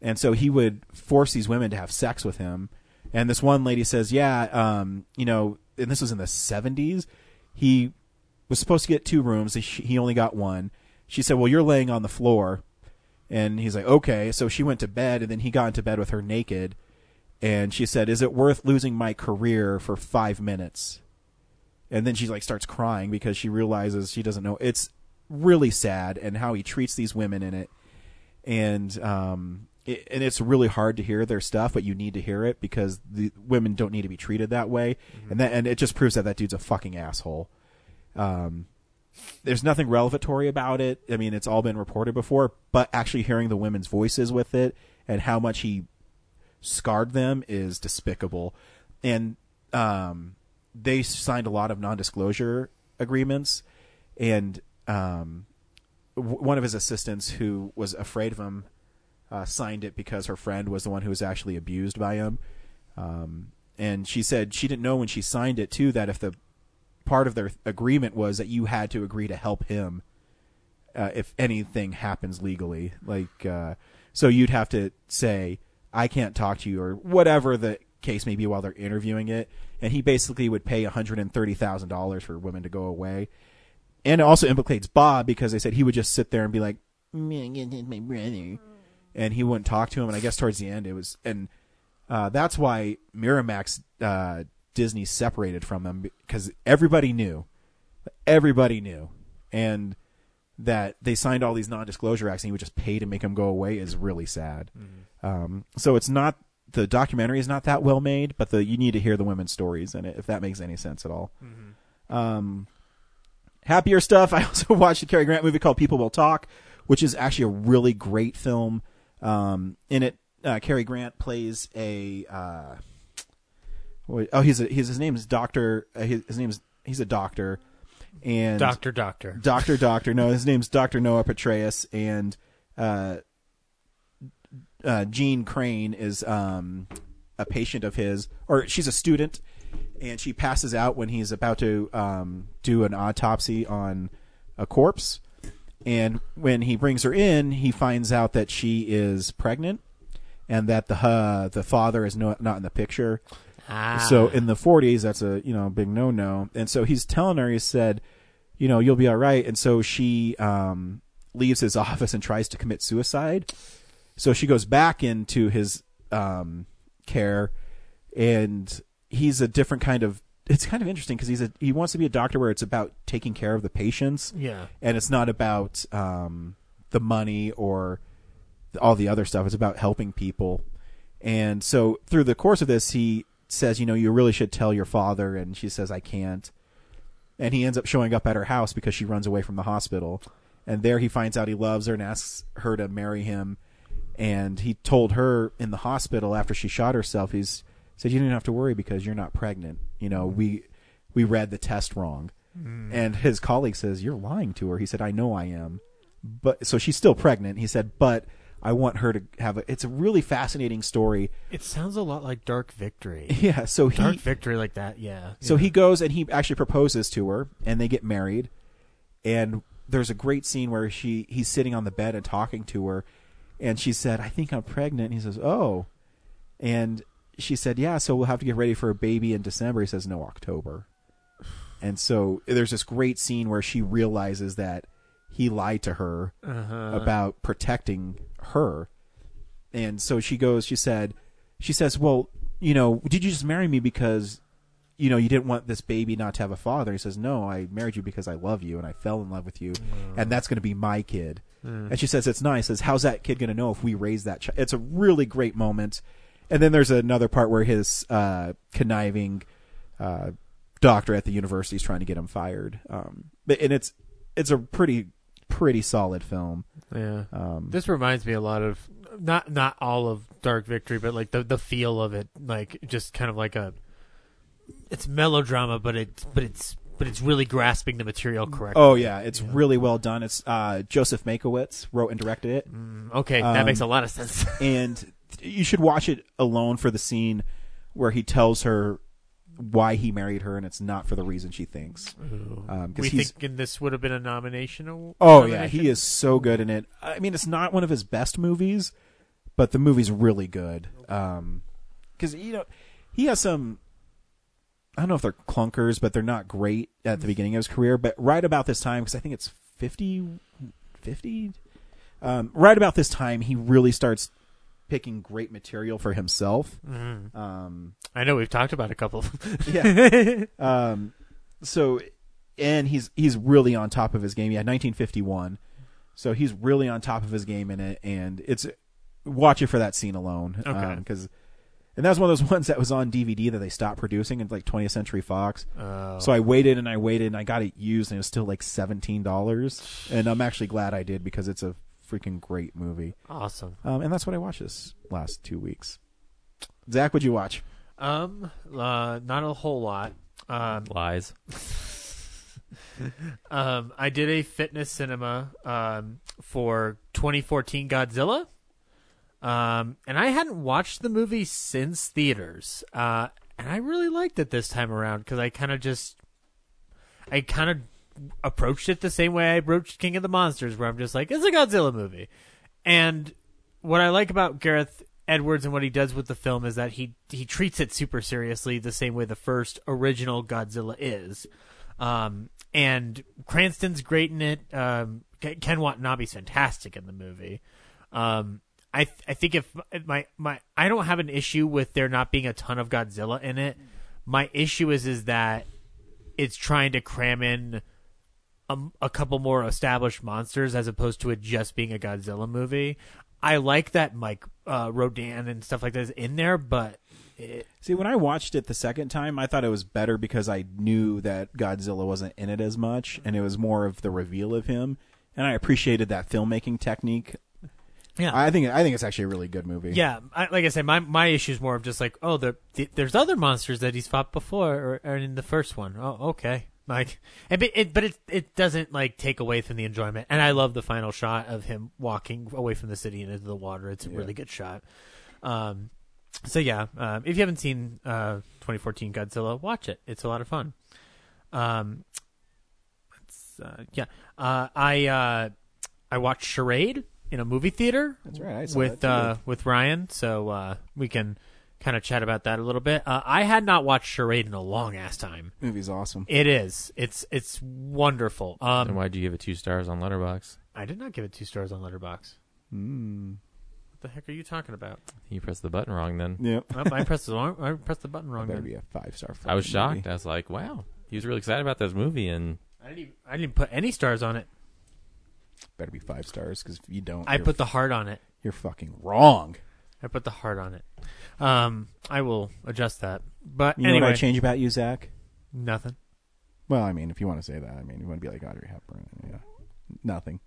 And so he would force these women to have sex with him. And this one lady says, "Yeah, um, you know," and this was in the seventies. He was supposed to get two rooms. He only got one. She said, "Well, you're laying on the floor." And he's like, okay. So she went to bed, and then he got into bed with her naked. And she said, "Is it worth losing my career for five minutes?" And then she like starts crying because she realizes she doesn't know. It's really sad, and how he treats these women in it, and um, it, and it's really hard to hear their stuff, but you need to hear it because the women don't need to be treated that way, and that and it just proves that that dude's a fucking asshole. Um, there's nothing revelatory about it. I mean, it's all been reported before, but actually hearing the women's voices with it and how much he scarred them is despicable. And um, they signed a lot of non-disclosure agreements, and um, w- one of his assistants who was afraid of him uh, signed it because her friend was the one who was actually abused by him. Um, and she said she didn't know when she signed it too that if the part of their agreement was that you had to agree to help him uh, if anything happens legally. Like, uh, so you'd have to say, I can't talk to you or whatever the case may be while they're interviewing it. And he basically would pay $130,000 for women to go away. And it also implicates Bob because they said he would just sit there and be like, "Mm, my brother. And he wouldn't talk to him. And I guess towards the end it was, and uh, that's why Miramax uh, Disney separated from them because everybody knew, everybody knew, and that they signed all these non-disclosure acts and he would just pay to make them go away is really sad. Um, so it's not the documentary is not that well made, but the you need to hear the women's stories in it if that makes any sense at all. Um, happier stuff. I also watched a Cary Grant movie called People Will Talk, which is actually a really great film. Um, in it, uh, Cary Grant plays a uh, oh he's a, he's his name is Doctor uh, his, his name's he's a doctor and Doctor Doctor. Doctor Doctor. No, his name's Doctor Noah Praetorius, and uh, uh, Jeanne Crain is um, a patient of his, or she's a student, and she passes out when he's about to um, do an autopsy on a corpse. And when he brings her in, he finds out that she is pregnant, and that the uh, the father is no, not in the picture. Ah. So in the 40s, that's a you know big no no. And so he's telling her, he said, you know, you'll be all right. And so she um, leaves his office and tries to commit suicide. So she goes back into his um, care, and he's a different kind of. It's kind of interesting because he's a he wants to be a doctor where it's about taking care of the patients, Yeah. and it's not about um, the money or all the other stuff. It's about helping people. And so through the course of this, he says, you know, you really should tell your father. And she says, I can't. And he ends up showing up at her house because she runs away from the hospital. And there he finds out he loves her and asks her to marry him. And he told her in the hospital after she shot herself, he's said, you don't have to worry because you're not pregnant. You know, we, we read the test wrong. Mm. And his colleague says, you're lying to her. He said, I know I am. But so she's still pregnant. He said, but I want her to have a, it's a really fascinating story. It sounds a lot like Dark Victory. Yeah. So he, Dark Victory like that, yeah. so yeah. he goes and he actually proposes to her, and they get married. And there's a great scene where she he's sitting on the bed and talking to her, and she said, "I think I'm pregnant." And he says, "Oh," and she said, "Yeah, so we'll have to get ready for a baby in December." He says, "No, October." And so there's this great scene where she realizes that he lied to her Uh-huh. about protecting her, and so she goes. She said, she says, "Well, you know, did you just marry me because, you know, you didn't want this baby not to have a father?" He says, "No, I married you because I love you and I fell in love with you, and that's going to be my kid." And she says, "It's nice." Says, "How's that kid going to know if we raise that child?" It's a really great moment. And then there's another part where his uh, conniving uh, doctor at the university is trying to get him fired. Um, but and it's it's a pretty pretty solid film. Yeah. Um, This reminds me a lot of not not all of Dark Victory, but like the the feel of it, like just kind of like a it's melodrama, but it's but it's but it's really grasping the material correctly. Oh yeah, it's really well done. It's uh, Joseph Mankiewicz wrote and directed it, okay, that um, makes a lot of sense. and you should watch it alone for the scene where he tells her why he married her, and it's not for the reason she thinks. Um, we he's- thinking this would have been a nomination. Oh yeah, he is so good in it. I mean, it's not one of his best movies, but the movie's really good. Um 'cause because you know he has some. I don't know if they're clunkers, but they're not great at the beginning of his career. But right about this time, because I think it's 50, 50? Um, right about this time, he really starts picking great material for himself. Mhm. Um, I know we've talked about a couple. yeah. um, so, and he's he's really on top of his game. Yeah, 1951. So he's really on top of his game in it, and it's watch it for that scene alone. Okay. Because, and that was one of those ones that was on DVD that they stopped producing in like 20th Century Fox. Oh. So I waited and I waited and I got it used and it was still like seventeen dollars, and I'm actually glad I did because it's a freaking great movie. awesome. Um, and that's what I watched this last two weeks. Zach, what'd you watch? Um, uh, not a whole lot. Um, Lies. um, I did a fitness cinema um, for 2014 Godzilla. Um, and I hadn't watched the movie since theaters. Uh, and I really liked it this time around because I kind of just, I kind of approached it the same way I approached King of the Monsters, where I'm just like, it's a Godzilla movie. And what I like about Gareth Edwards and what he does with the film is that he he treats it super seriously, the same way the first original Godzilla is. Um, and Cranston's great in it. Um, Ken Watanabe's fantastic in the movie. Um, I th- I think if my my I don't have an issue with there not being a ton of Godzilla in it. My issue is is that it's trying to cram in a, a couple more established monsters as opposed to it just being a Godzilla movie. I like that Mike uh, Rodan and stuff like that is in there, but it, See, when I watched it the second time, I thought it was better because I knew that Godzilla wasn't in it as much, and it was more of the reveal of him, and I appreciated that filmmaking technique. yeah, I think I think it's actually a really good movie. yeah. I, like I said, my my issue is more of just like, oh, the, the, there's other monsters that he's fought before or, or in the first one. Oh, okay. Like, and, but it, but it it doesn't like take away from the enjoyment. And I love the final shot of him walking away from the city and into the water. It's a really good shot. Um, so yeah, um, if you haven't seen uh 2014 Godzilla, watch it. It's a lot of fun. Um, it's, uh, yeah, uh, I uh, I watched Charade in a movie theater That's right. I saw with uh, with Ryan, so uh, we can kind of chat about that a little bit. Uh, I had not watched Charade in a long ass time. movie's awesome. It is. It's it's wonderful. and Um, why'd you give it two stars on Letterbox? I did not give it two stars on Letterbox. Mm. What the heck are you talking about? You pressed the button wrong then. Yep. Oh, I pressed the wrong. I pressed the button That wrong. better then. be a five star. I was shocked. I was like, wow. He was really excited about this movie, and I didn't. Even, I didn't put any stars on it. Better be five stars because if you don't, I put the heart on it. you're fucking wrong. I put the heart on it. Um, I will adjust that. But You know anyway, what I change about you, Zach? nothing. Well, I mean, if you want to say that, I mean, you want to be like Audrey Hepburn. Yeah, nothing.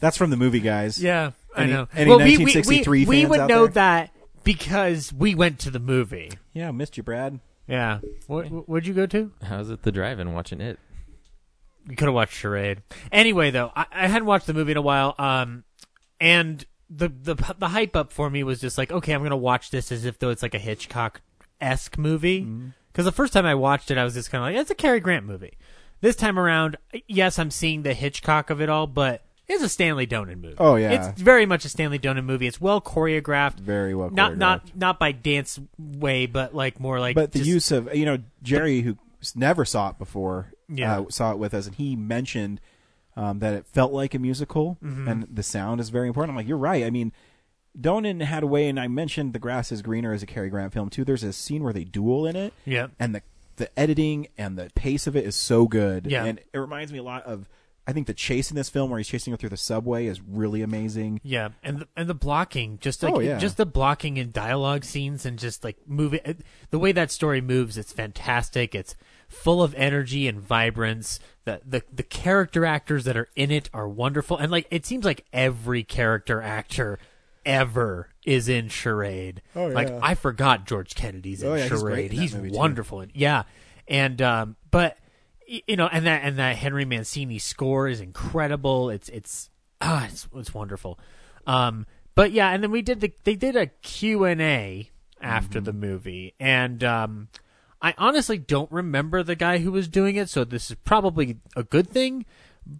That's from the movie, guys. Yeah, Any- I know. any well, we- we- 1963 we, we, fans would out know there? that because we went to the movie. yeah, missed you, Brad. Yeah. What would you go to? how's it the drive-in watching it? You could have watched Charade. Anyway, though, I, I hadn't watched the movie in a while. Um, and the the the hype up for me was just like, okay, I'm gonna watch this as if though it's like a Hitchcock esque movie. Mm-hmm. Because the first time I watched it, I was just kind of like, it's a Cary Grant movie. This time around, yes, I'm seeing the Hitchcock of it all, but it's a Stanley Donen movie. Oh, yeah. it's very much a Stanley Donen movie. It's well choreographed. Very well. Not not choreographed. not by dance way, but like more like. but the just- use of you know Jerry, who never saw it before, Yeah. uh, saw it with us, and he mentioned um, that it felt like a musical, Mm-hmm. and the sound is very important. I'm like, you're right. I mean, Donen had a way, and I mentioned The Grass is Greener as a Cary Grant film too. There's a scene where they duel in it, Yeah. and the the editing and the pace of it is so good. Yeah. and it reminds me a lot of. I think the chase in this film, where he's chasing her through the subway, is really amazing. Yeah, and the, and the blocking, just like Oh, yeah. just the blocking and dialogue scenes, and just like moving the way that story moves, it's fantastic. It's full of energy and vibrance. The the the character actors that are in it are wonderful, and like it seems like every character actor ever is in Charade. Oh, yeah. Like. I forgot George Kennedy's in Oh, yeah, he's great Charade. in He's wonderful. in- Yeah, and um, but you know, and that and that Henry Mancini score is incredible. It's it's ah, it's, it's wonderful. Um, but yeah, and then we did the they did a Q and A after the movie, and um, I honestly don't remember the guy who was doing it, so this is probably a good thing.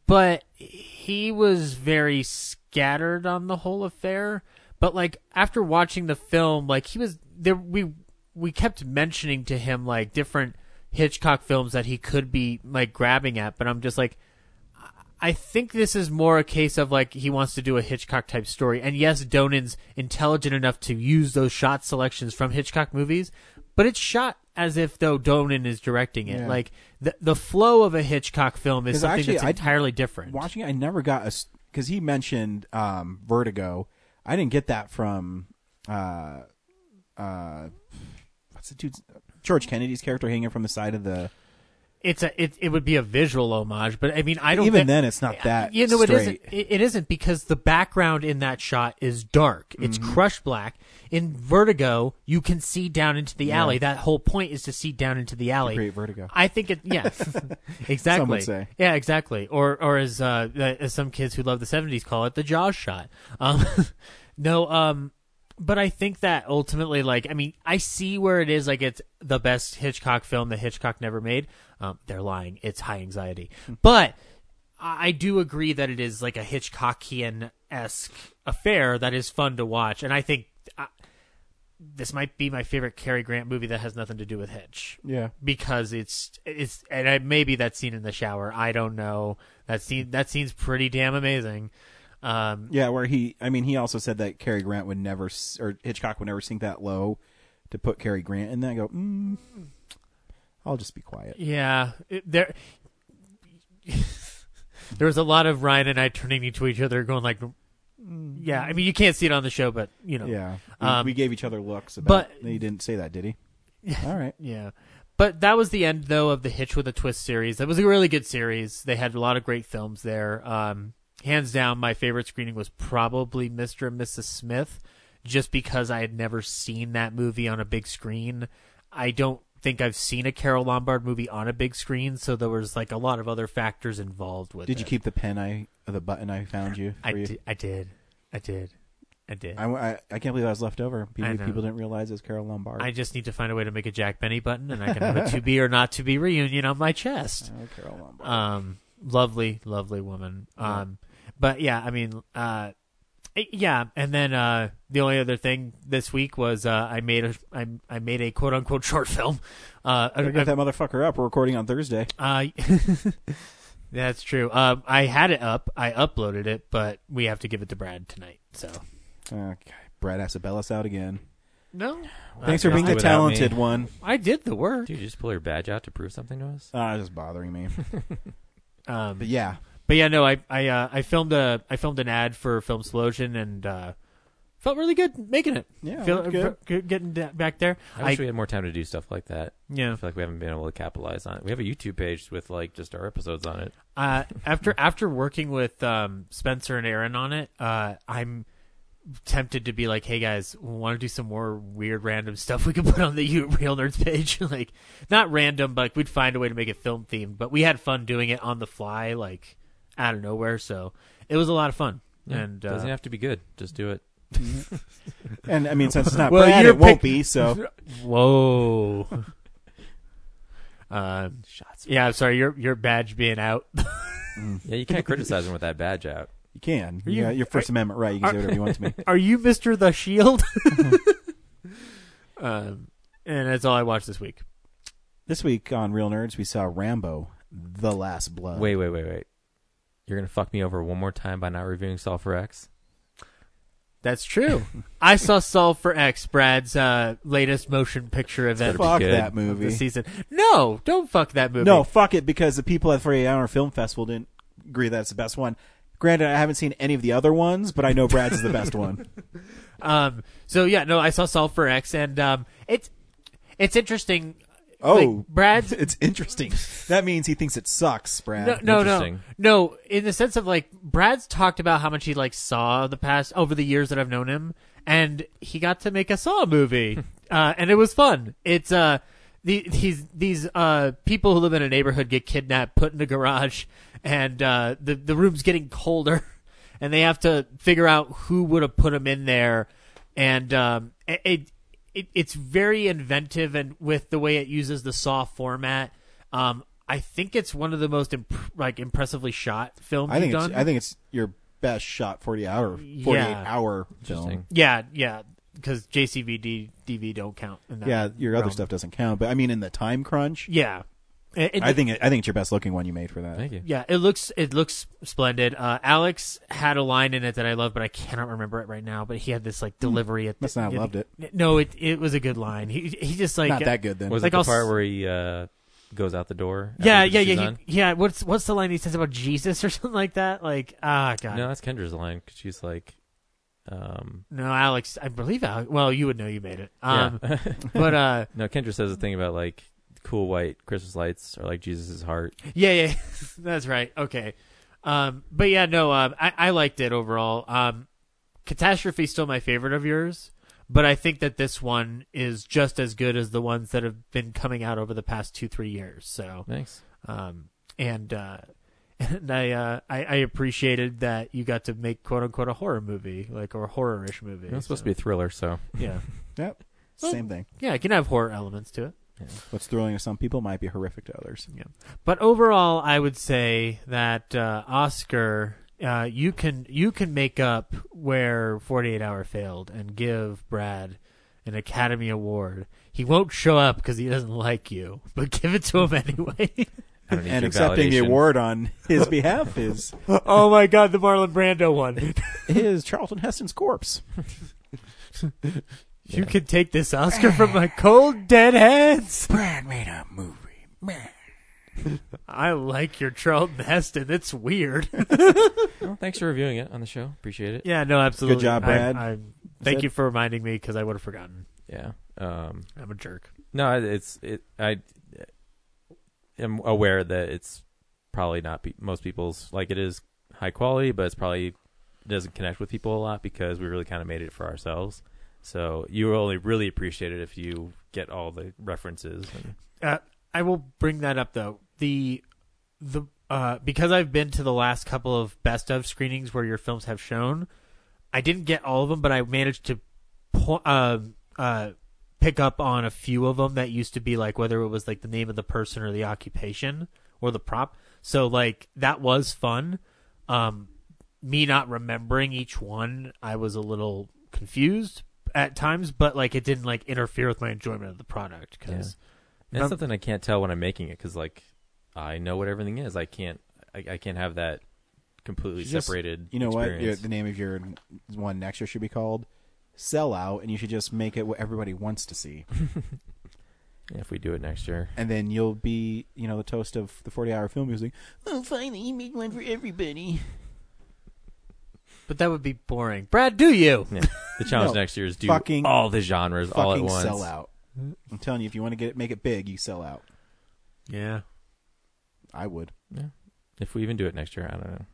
But he was very scattered on the whole affair. But like after watching the film, like he was there, we we kept mentioning to him like different Hitchcock films that he could be like grabbing at. But I'm just like, I think this is more a case of like he wants to do a Hitchcock type story. And yes, Donen's intelligent enough to use those shot selections from Hitchcock movies, but it's shot as if though Donen is directing it. Yeah. Like the the flow of a Hitchcock film is something actually, that's I- entirely different. Watching it, I never got a because he mentioned um, Vertigo. I didn't get that from uh, uh, what's the dude's George Kennedy's character hanging from the side of the. It's a it, it would be a visual homage, but I mean I don't Even thi- then, it's not that you know it straight. isn't it, it isn't because the background in that shot is dark. It's Mm-hmm. crushed black. In Vertigo, you can see down into the alley. That whole point is to see down into the alley. create vertigo. I think it. Yeah, exactly. Some would say. Yeah, exactly. Or or as uh, as some kids who love the '70s call it, the Jaws shot. Um, no, um, but I think that ultimately, like, I mean, I see where it is. Like, it's the best Hitchcock film that Hitchcock never made. Um, they're lying. It's High Anxiety, but I I do agree that it is like a Hitchcockian esque affair that is fun to watch, and I think. Uh, this might be my favorite Cary Grant movie that has nothing to do with Hitch Yeah, because it's it's and I, maybe that scene in the shower. I don't know. That scene that scene's pretty damn amazing. Um, yeah. Where he, I mean, he also said that Cary Grant would never, or Hitchcock would never sink that low to put Cary Grant in. Then I go, mm, I'll just be quiet. yeah, it, there. there was a lot of Ryan and I turning to each other, going like, "Yeah." I mean, you can't see it on the show, but you know, Yeah, we, Um, we gave each other looks. About, but- he didn't say that, did he? All right. Yeah. But that was the end, though, of the Hitch with a Twist series. That was a really good series. They had a lot of great films there. Um, hands down, my favorite screening was probably Mr. and Mrs. Smith, just because I had never seen that movie on a big screen. I don't think I've seen a Carole Lombard movie on a big screen, so there was like a lot of other factors involved with Did it. you keep the pen I, or the button I found you? I you? did. I did. I did. I did. I, I, I can't believe I was left over. People, people didn't realize it was Carole Lombard. I just need to find a way to make a Jack Benny button, and I can have a to be or not to be reunion on my chest. Oh, Carole Lombard. um lovely lovely woman um but yeah i mean uh eh, yeah and then uh the only other thing this week was uh i made a i, I made a quote unquote short film uh I- get that motherfucker up. We're recording on Thursday. uh, that's true um i had it up i uploaded it but we have to give it to brad tonight so Okay. Brad has to bail us out again. no Thanks for being the talented me. one. i did the work Dude, you just pull your badge out to prove something to us? Ah, it's just bothering me. um But yeah, But yeah, no, I I uh, I filmed a I filmed an ad for Film Explosion and uh, felt really good making it. Yeah, Feel, good. uh, g- getting da- back there. I wish we had more time to do stuff like that. yeah. I feel like we haven't been able to capitalize on it. We have a YouTube page with like just our episodes on it. Uh, after after working with um, Spencer and Aaron on it, uh, I'm tempted to be like, hey guys, we want to do some more weird random stuff we could put on the U- Real Nerds page? like not random, but like, we'd find a way to make it film themed. But we had fun doing it on the fly, like out of nowhere. So it was a lot of fun. Yeah, And uh, doesn't have to be good. Just do it. and I mean, since it's not Well, Brad, you're it won't be. So Whoa. uh, Shots. yeah, I'm sorry. Your your badge being out. Yeah, you can't criticize him with that badge out. you can. you- Yeah, your First Amendment right. You can say whatever you want to me. Are you Mister the Shield? um, and that's all I watched this week. This week on Real Nerds, we saw Rambo: The Last Blood. Wait, wait, wait, wait. You're gonna fuck me over one more time by not reviewing Solve for X? That's true. I saw Solve for X, Brad's uh, latest motion picture event Fuck good. that of movie. the season. No, don't fuck that movie. No, fuck it, because the people at 48 Hour Film Festival didn't agree that's the best one. Granted, I haven't seen any of the other ones, but I know Brad's is the best one. Um. So yeah, no, I saw Solve for X, and um, it's it's interesting. Oh, Like, Brad's it's interesting. That means he thinks it sucks, Brad. no, no, no, Interesting. no. In the sense of like, Brad's talked about how much he like saw the past over the years that I've known him, and he got to make a Saw movie, uh, and it was fun. It's uh, the, these these uh people who live in a neighborhood get kidnapped, put in a garage, and uh, the the room's getting colder, and they have to figure out who would have put them in there, and um, it. it it, it's very inventive and with the way it uses the saw format um i think it's one of the most imp- like impressively shot films I think you've it's, done. I think it's your best shot 40 hour 48 Yeah. hour film. yeah yeah because jcvd dv don't count in that Yeah, your other stuff doesn't count, but I mean in the time crunch, yeah It- it- I think it, I think it's your best looking one you made for that. Thank you. yeah it looks it looks splendid uh alex had a line in it that i love but i cannot remember it right now but he had this like delivery at the, Must not have loved it. no it it was a good line he he just like Not that good then. Was Like it the I'll part where he uh, goes out the door? yeah yeah yeah he- yeah what's what's the line he says about jesus or something like that like ah god No, that's Kendra's line because she's like, um, No, Alex, I believe Alex. Well, you would know you made it. Um, yeah. but uh, no, Kendra says a thing about like cool white Christmas lights are like Jesus' heart. yeah, yeah, that's right. Okay, um, but yeah, no, um, I, I liked it overall. Um, Catastrophe's still my favorite of yours, but I think that this one is just as good as the ones that have been coming out over the past two, three years. So, Thanks. um, and uh, and I, uh, I I appreciated that you got to make quote unquote a horror movie, like or a horror-ish movie. It's supposed to be a thriller, so yeah, Yep. Same thing. yeah, it can have horror elements to it. What's thrilling to some people might be horrific to others. But overall, I would say that uh, Oscar, uh, you can you can make up where Forty Eight Hour failed and give Brad an Academy Award. He won't show up because he doesn't like you, but give it to him anyway. I don't need And your accepting the award on his behalf is oh my God, the Marlon Brando one! is Charlton Heston's corpse. You can take this Oscar from my cold dead hands. Brad made a movie. I like your Charlton Heston. It's weird. Well, thanks for reviewing it on the show. Appreciate it. yeah, no, absolutely. Good job, Brad. I, thank Said- you for reminding me because I would have forgotten. Yeah. Um, I'm a jerk. no, it's it. I am aware that it's probably not pe- most people's like it is high quality, but it's probably doesn't connect with people a lot because we really kind of made it for ourselves. So you only really appreciate it if you get all the references. And, Uh, I will bring that up though. The the uh, because I've been to the last couple of best of screenings where your films have shown, I didn't get all of them, but I managed to po- uh, uh, pick up on a few of them that used to be like whether it was like the name of the person or the occupation or the prop. So like that was fun. Um, me not remembering each one, I was a little confused at times, but like it didn't like interfere with my enjoyment of the product because. And Um, that's something I can't tell when I'm making it because like I know what everything is. I can't. I, I can't have that completely Just- separated. You know what? Your, the name of your one next year should be called Sell Out, and you should just make it what everybody wants to see. Yeah, if we do it next year. and then you'll be, you know, the toast of the 40 hour film music. Oh, finally, you made one for everybody. But that would be boring. Brad, do you? Yeah. The challenge No, next year is do fucking- all the genres all at Fucking once. sell out. I'm telling you, if you want to get it, make it big, you sell out. Yeah. I would. If we even do it next year, I don't know.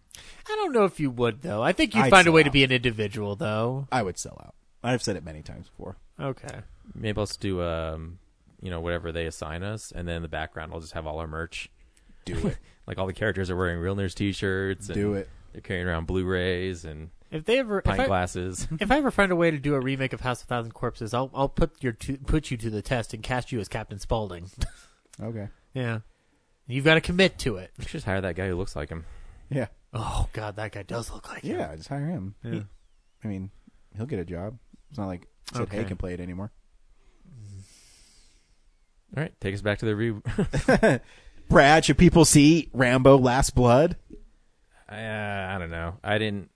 I don't know if you would though. I think you'd I'd find a way sell to be an individual though. I would sell out. I've said it many times before. Okay. Maybe let's do um, you know, whatever they assign us, and then in the background I'll just have all our merch. Do it. Like all the characters are wearing Real Nerds T-shirts. And Do it. They're carrying around Blu-rays and If they ever if pint I, glasses. if I ever find a way to do a remake of House of Thousand Corpses, I'll I'll put your to, put you to the test and cast you as Captain Spaulding. Okay. yeah. You've got to commit to it. we should just hire that guy who looks like him. Yeah. Oh god, that guy does look like him. Yeah, just hire him. Yeah. He- I mean, he'll get a job. It's not like Sid Okay. Haig can play it anymore. All right, take us back to the review. Brad, should people see Rambo Last Blood? I, uh, I don't know. I didn't.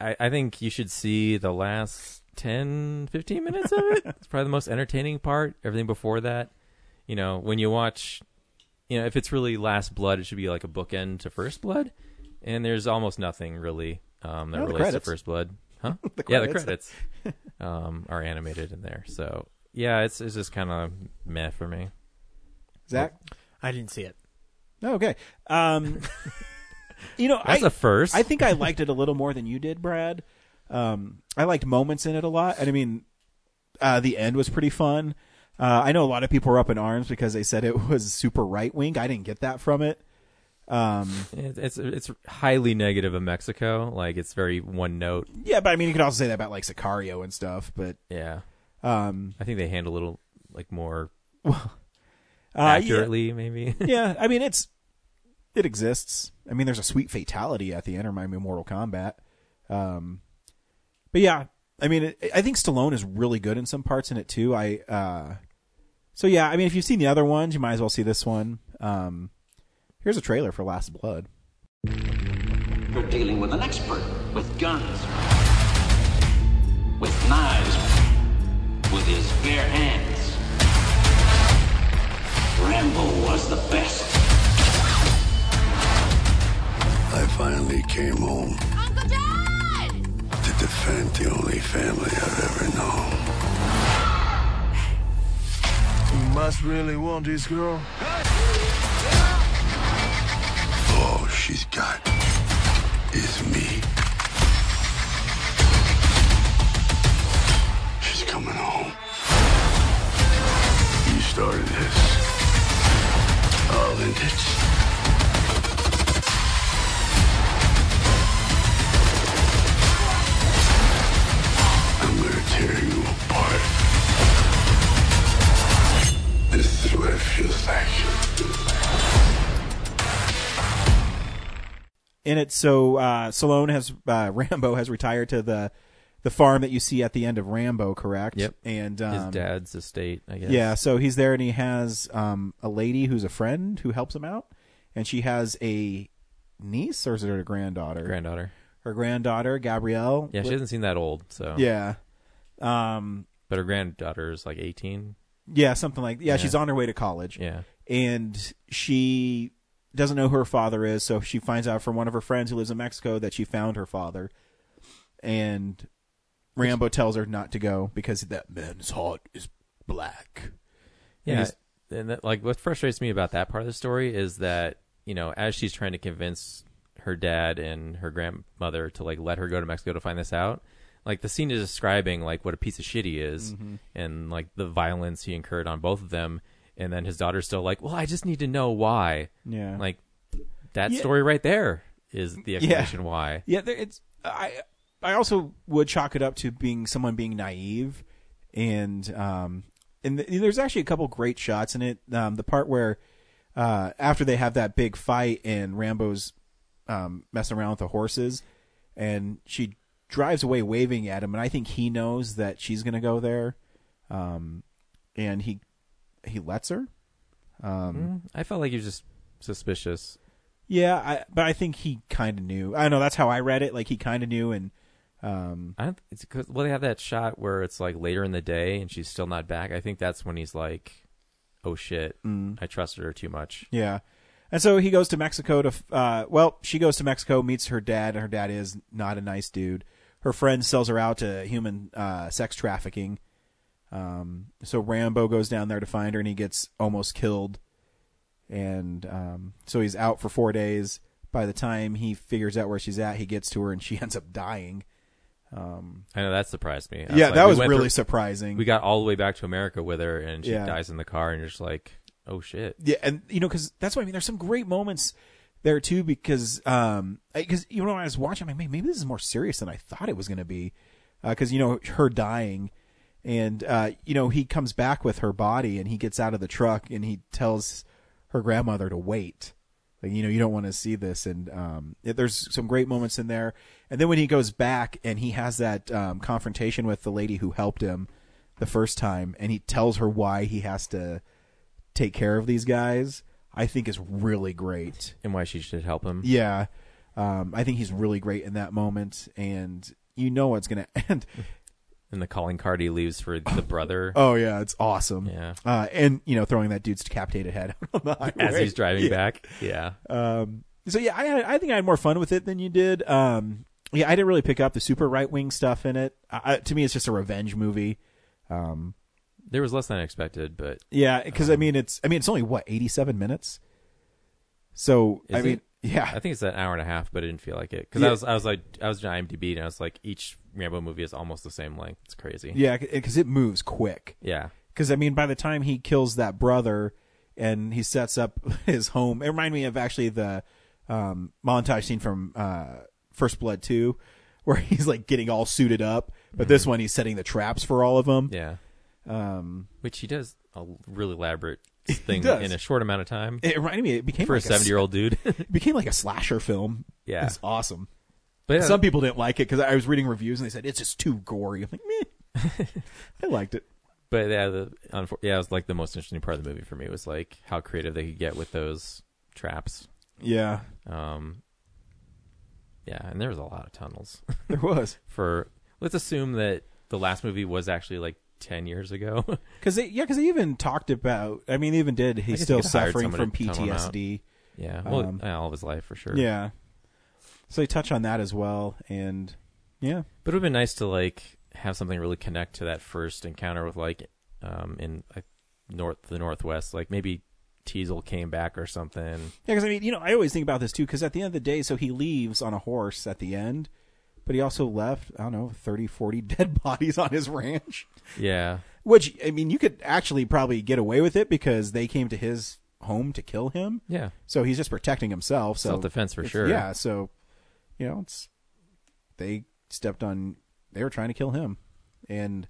I, I think you should see the last 10, 15 minutes of it. It's probably the most entertaining part. Everything before that, you know, when you watch, you know, if it's really Last Blood, it should be like a bookend to First Blood. And there's almost nothing really um, that Oh, the relates to. First Blood. Huh? The Yeah, the credits. credits um, are animated in there. So, yeah, it's, it's just kind of meh for me. Zach. I didn't see it. Oh, okay. Um, you know, That's I, a first. I think I liked it a little more than you did, Brad. Um, I liked moments in it a lot, and I mean, uh, the end was pretty fun. Uh, I know a lot of people were up in arms because they said it was super right wing. I didn't get that from it. Um, It's it's highly negative of Mexico. Like it's very one note. yeah, but I mean, you could also say that about like Sicario and stuff. But Yeah, um, I think they handle a little like more uh, accurately, maybe. Yeah, yeah, I mean, it's it exists. I mean, there's a sweet fatality at the end of my Mortal Kombat. Um, but yeah, I mean, it, I think Stallone is really good in some parts in it too. I uh, so yeah, I mean, if you've seen the other ones, you might as well see this one. Um, here's a trailer for Last Blood. You're dealing with an expert with guns, with knives, with his bare hands. Rambo was the best. I finally came home Uncle John! to defend the only family I've ever known. You must really want this girl. All she's got is me. She's coming home. You started this. I'll end it. In it. So uh, Stallone has uh, Rambo has retired to the the farm that you see at the end of Rambo, correct? Yep. And His um, dad's estate, I guess. Yeah, so he's there and he has um, a lady who's a friend who helps him out, and she has a niece or is it her granddaughter? granddaughter. her granddaughter Gabrielle. Yeah, she hasn't seen that old, so Yeah, um, But her granddaughter is like eighteen. yeah, something like yeah, Yeah. She's on her way to college. Yeah, and she doesn't know who her father is, so she finds out from one of her friends who lives in Mexico that she found her father, and Rambo tells her not to go because that man's heart is black. Yeah. he's- And that, like, what frustrates me about that part of the story is that you know, as she's trying to convince her dad and her grandmother to like let her go to Mexico to find this out, like the scene is describing like what a piece of shit he is Mm-hmm. and like the violence he incurred on both of them, and then his daughter's still like, well, I just need to know why. Yeah. Like that Yeah. story right there is the explanation why. Yeah, there, it's I. I also would chalk it up to being someone being naive, and um, and th- there's actually a couple great shots in it. Um, the part where uh, after they have that big fight and Rambo's um, messing around with the horses, and she drives away waving at him, and I think he knows that she's gonna go there, um, and he he lets her. Um, Mm, I felt like he was just suspicious. Yeah, I, but I think he kind of knew. I know. That's how I read it. Like he kind of knew, and um, I don't. It's cause, well, they have that shot where it's like later in the day and she's still not back. I think that's when he's like, "Oh shit, Mm. I trusted her too much." yeah. And so he goes to Mexico to. Uh, well, she goes to Mexico, meets her dad, and her dad is not a nice dude. Her friend sells her out to human uh, sex trafficking. Um, so Rambo goes down there to find her, and he gets almost killed. And um, so he's out for four days. By the time he figures out where she's at, he gets to her, and she ends up dying. Um, I know that surprised me. Yeah, like, that we was really through- surprising. We got all the way back to America with her, and she Yeah. dies in the car, and you're just like, "Oh shit." Yeah, and you know, because that's what I mean. There's some great moments there too, because um, because you know, when I was watching, I'm like, maybe this is more serious than I thought it was going to be, because you know, her dying, and uh, you know, he comes back with her body, and he gets out of the truck, and he tells her grandmother to wait. Like, you know, you don't want to see this, and um, it, there's some great moments in there. And then when he goes back and he has that um, confrontation with the lady who helped him the first time, and he tells her why he has to take care of these guys, I think is really great. And why she should help him. Yeah. Um, I think he's really great in that moment, and you know it's going to end. And the calling card he leaves for the brother Oh yeah, it's awesome. Yeah. uh, and you know throwing that dude's decapitated head on the as he's driving Yeah. back. Yeah. Um, so yeah, I had, I think I had more fun with it than you did. Um, yeah, I didn't really pick up the super right wing stuff in it. I, to me, it's just a revenge movie. Um, There was less than I expected, but yeah, because I mean, it's I mean, it's only what eighty seven minutes. So I mean, it? Yeah, I think it's an hour and a half, but I didn't feel like it because Yeah. I was I was like I was on IMDb and I was like each Rambo movie is almost the same length. It's crazy. yeah, because it moves quick. Yeah. Because I mean, by the time he kills that brother and he sets up his home, it reminded me of actually the um, montage scene from uh, First Blood Two, where he's like getting all suited up, but this one he's setting the traps for all of them. Yeah. Um, Which he does a really elaborate thing does. in a short amount of time. it reminded me. It became for like a seventy year old dude. It became like a slasher film. Yeah. it's awesome. but yeah, Some people didn't like it because I was reading reviews and they said it's just too gory. I'm like, meh. I liked it. but yeah, the yeah, it was like the most interesting part of the movie for me was like how creative they could get with those traps. Yeah, Um, yeah, and there was a lot of tunnels. there was for let's assume that the last movie was actually like 10 years ago because they yeah because they even talked about. I mean, they even did. He's still suffering from someone to tunnel him out. PTSD. yeah well Um, all of his life for sure Yeah. So they touch on that as well, and yeah, but it would have been nice to like have something really connect to that first encounter with like um in like north the northwest like maybe Teasle came back or something yeah. Because I mean, you know, I always think about this too. Because at the end of the day, so he leaves on a horse at the end, but he also left I don't know 30, 40 dead bodies on his ranch. yeah Which I mean, you could actually probably get away with it because they came to his home to kill him. yeah So he's just protecting himself. So Self-defense for sure. Yeah. So you know, it's they stepped on. They were trying to kill him, and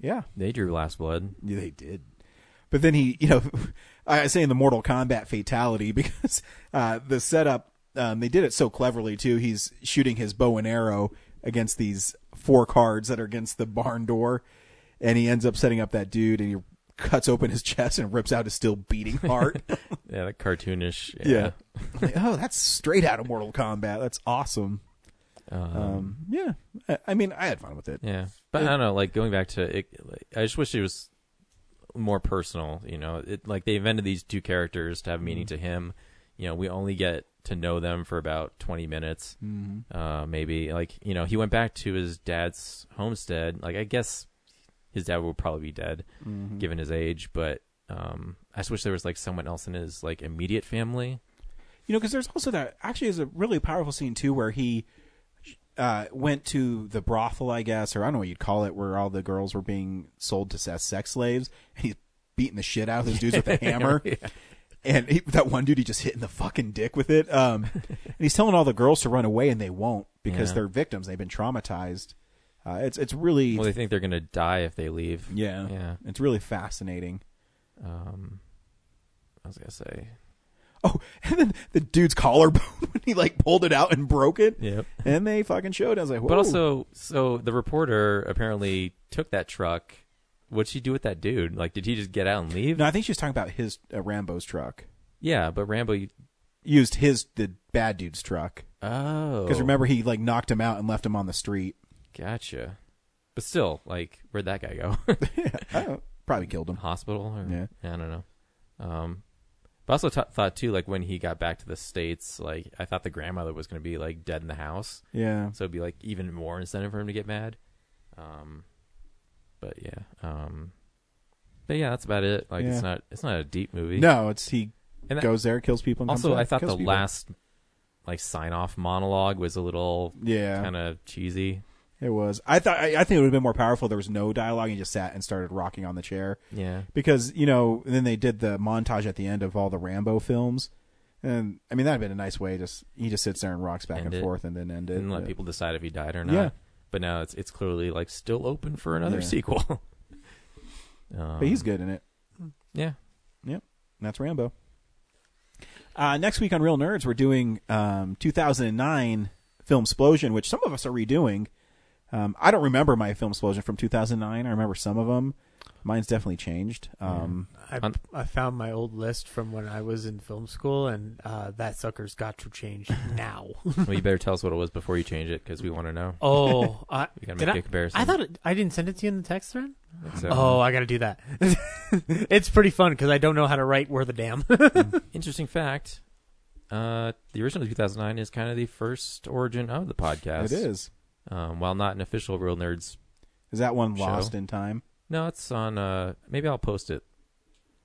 yeah, they drew last blood Yeah, they did. But then he, you know, I say in the Mortal Kombat fatality because uh, the setup, um, they did it so cleverly too. He's shooting his bow and arrow against these four cards that are against the barn door, and he ends up setting up that dude, and he cuts open his chest and rips out his still beating heart. yeah that cartoonish yeah. Like, oh, that's straight out of Mortal Kombat. That's awesome. um, Um, yeah. I, I mean, I had fun with it. Yeah, but I don't know. Like going back to it, like, I just wish it was more personal. You know, it like they invented these two characters to have meaning Mm-hmm. to him. You know, we only get to know them for about twenty minutes, Mm-hmm. uh, maybe. Like you know, he went back to his dad's homestead. Like I guess his dad would probably be dead, Mm-hmm. given his age. But um, I just wish there was like someone else in his like immediate family. You know, because there's also that actually is a really powerful scene too, where he uh, went to the brothel, I guess, or I don't know what you'd call it, where all the girls were being sold to as sex slaves, and he's beating the shit out of those dudes with a hammer. And he, that one dude, he just hitting the fucking dick with it. Um, and he's telling all the girls to run away, and they won't because Yeah. they're victims. They've been traumatized. Uh, it's it's really Well, they think they're gonna die if they leave. yeah yeah. It's really fascinating. Um, I was gonna say, Oh, and then the dude's collarbone when he like pulled it out and broke it. Yep. And they fucking showed. I was like, But also, so the reporter apparently took that truck. What'd she do with that dude? Like, did he just get out and leave? no, I think she was talking about his uh, Rambo's truck. Yeah, but Rambo. you- Used his the bad dude's truck Oh, because remember he like knocked him out and left him on the street. gotcha. But still, like, where'd that guy go? I probably killed him. Hospital? Or, Yeah. I don't know. Um, but I also t- thought too, like when he got back to the states, like I thought the grandmother was going to be like dead in the house, Yeah. so it'd be like even more incentive for him to get mad. Um, but yeah, um, but yeah, that's about it. Like Yeah. it's not it's not a deep movie. No, it's he And that- goes there, kills people. And Also, comes back, I thought kills the people. last like sign off monologue was a little Yeah. kind of cheesy. It was. I thought. I, I think it would have been more powerful. if There was no dialogue. He just sat and started rocking on the chair. Yeah. Because you know, and then they did the montage at the end of all the Rambo films, and I mean that'd been a nice way. Just he just sits there and rocks back End and it. forth, and then end it. and let But- people decide if he died or not. Yeah. But now it's it's clearly like still open for another Yeah. sequel. um, But he's good in it. Yeah. Yep. That's Rambo. Uh, next week on Real Nerds, we're doing um, 2009 Film Explosion, which some of us are redoing. Um, I don't remember my Film Explosion from 2009. I remember some of them. Mine's definitely changed. Um, I, I found my old list from when I was in film school, and uh, that sucker's got to change now. well, you better tell us what it was before you change it because we want to know. oh, I, we gotta did make I, a comparison. I thought it, I didn't send it to you in the text thread. so. Oh, I got to do that. it's pretty fun because I don't know how to write "where the damn." Interesting fact. Uh, the original 2009 is kind of the first origin of the podcast. it is. Um, while not an official Real Nerds. Is that one Show. lost in time? No, it's on. Uh, maybe I'll post it.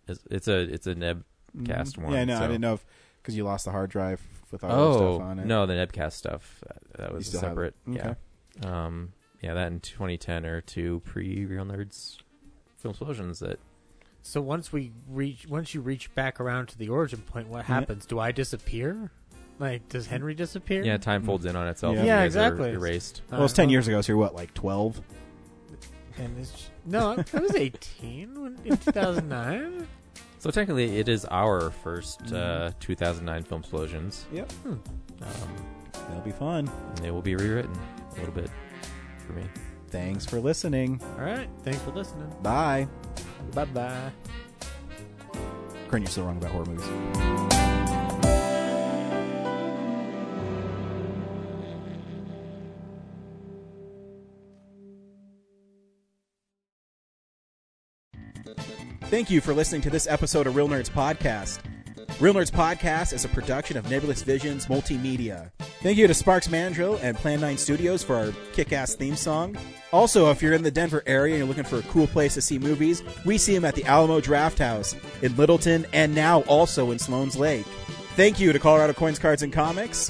It's, it's a it's a Nebcast Mhm. one. Yeah, no, so- I didn't know if because you lost the hard drive with all the Oh stuff on it. no, the Nebcast stuff uh, that was still have separate. Okay. Yeah, um, yeah, that in 2010 or two pre Real Nerds film explosions that so once we reach, once you reach back around to the origin point, what happens? Do I disappear? Like, does Henry disappear? yeah time folds in on itself. Yeah. Yeah, you guys are exactly. Erased. Well, it's ten years ago, so you're what, like twelve? And it's, no, I was 18 when, in 2009. So technically, it is our first uh, 2009 film explosions. Yep. Um, That'll be fun. and they will be rewritten a little bit for me. Thanks for listening. All right, thanks for listening. Bye. Bye bye. Crane, you're still wrong about horror movies. Thank you for listening to this episode of Real Nerds Podcast. Real Nerds Podcast is a production of Nebulous Visions Multimedia. Thank you to Sparks Mandrill and Plan 9 Studios for our kick ass theme song. Also, if you're in the Denver area and you're looking for a cool place to see movies, we see them at the Alamo Drafthouse in Littleton and now also in Sloan's Lake. Thank you to Colorado Coins, Cards, and Comics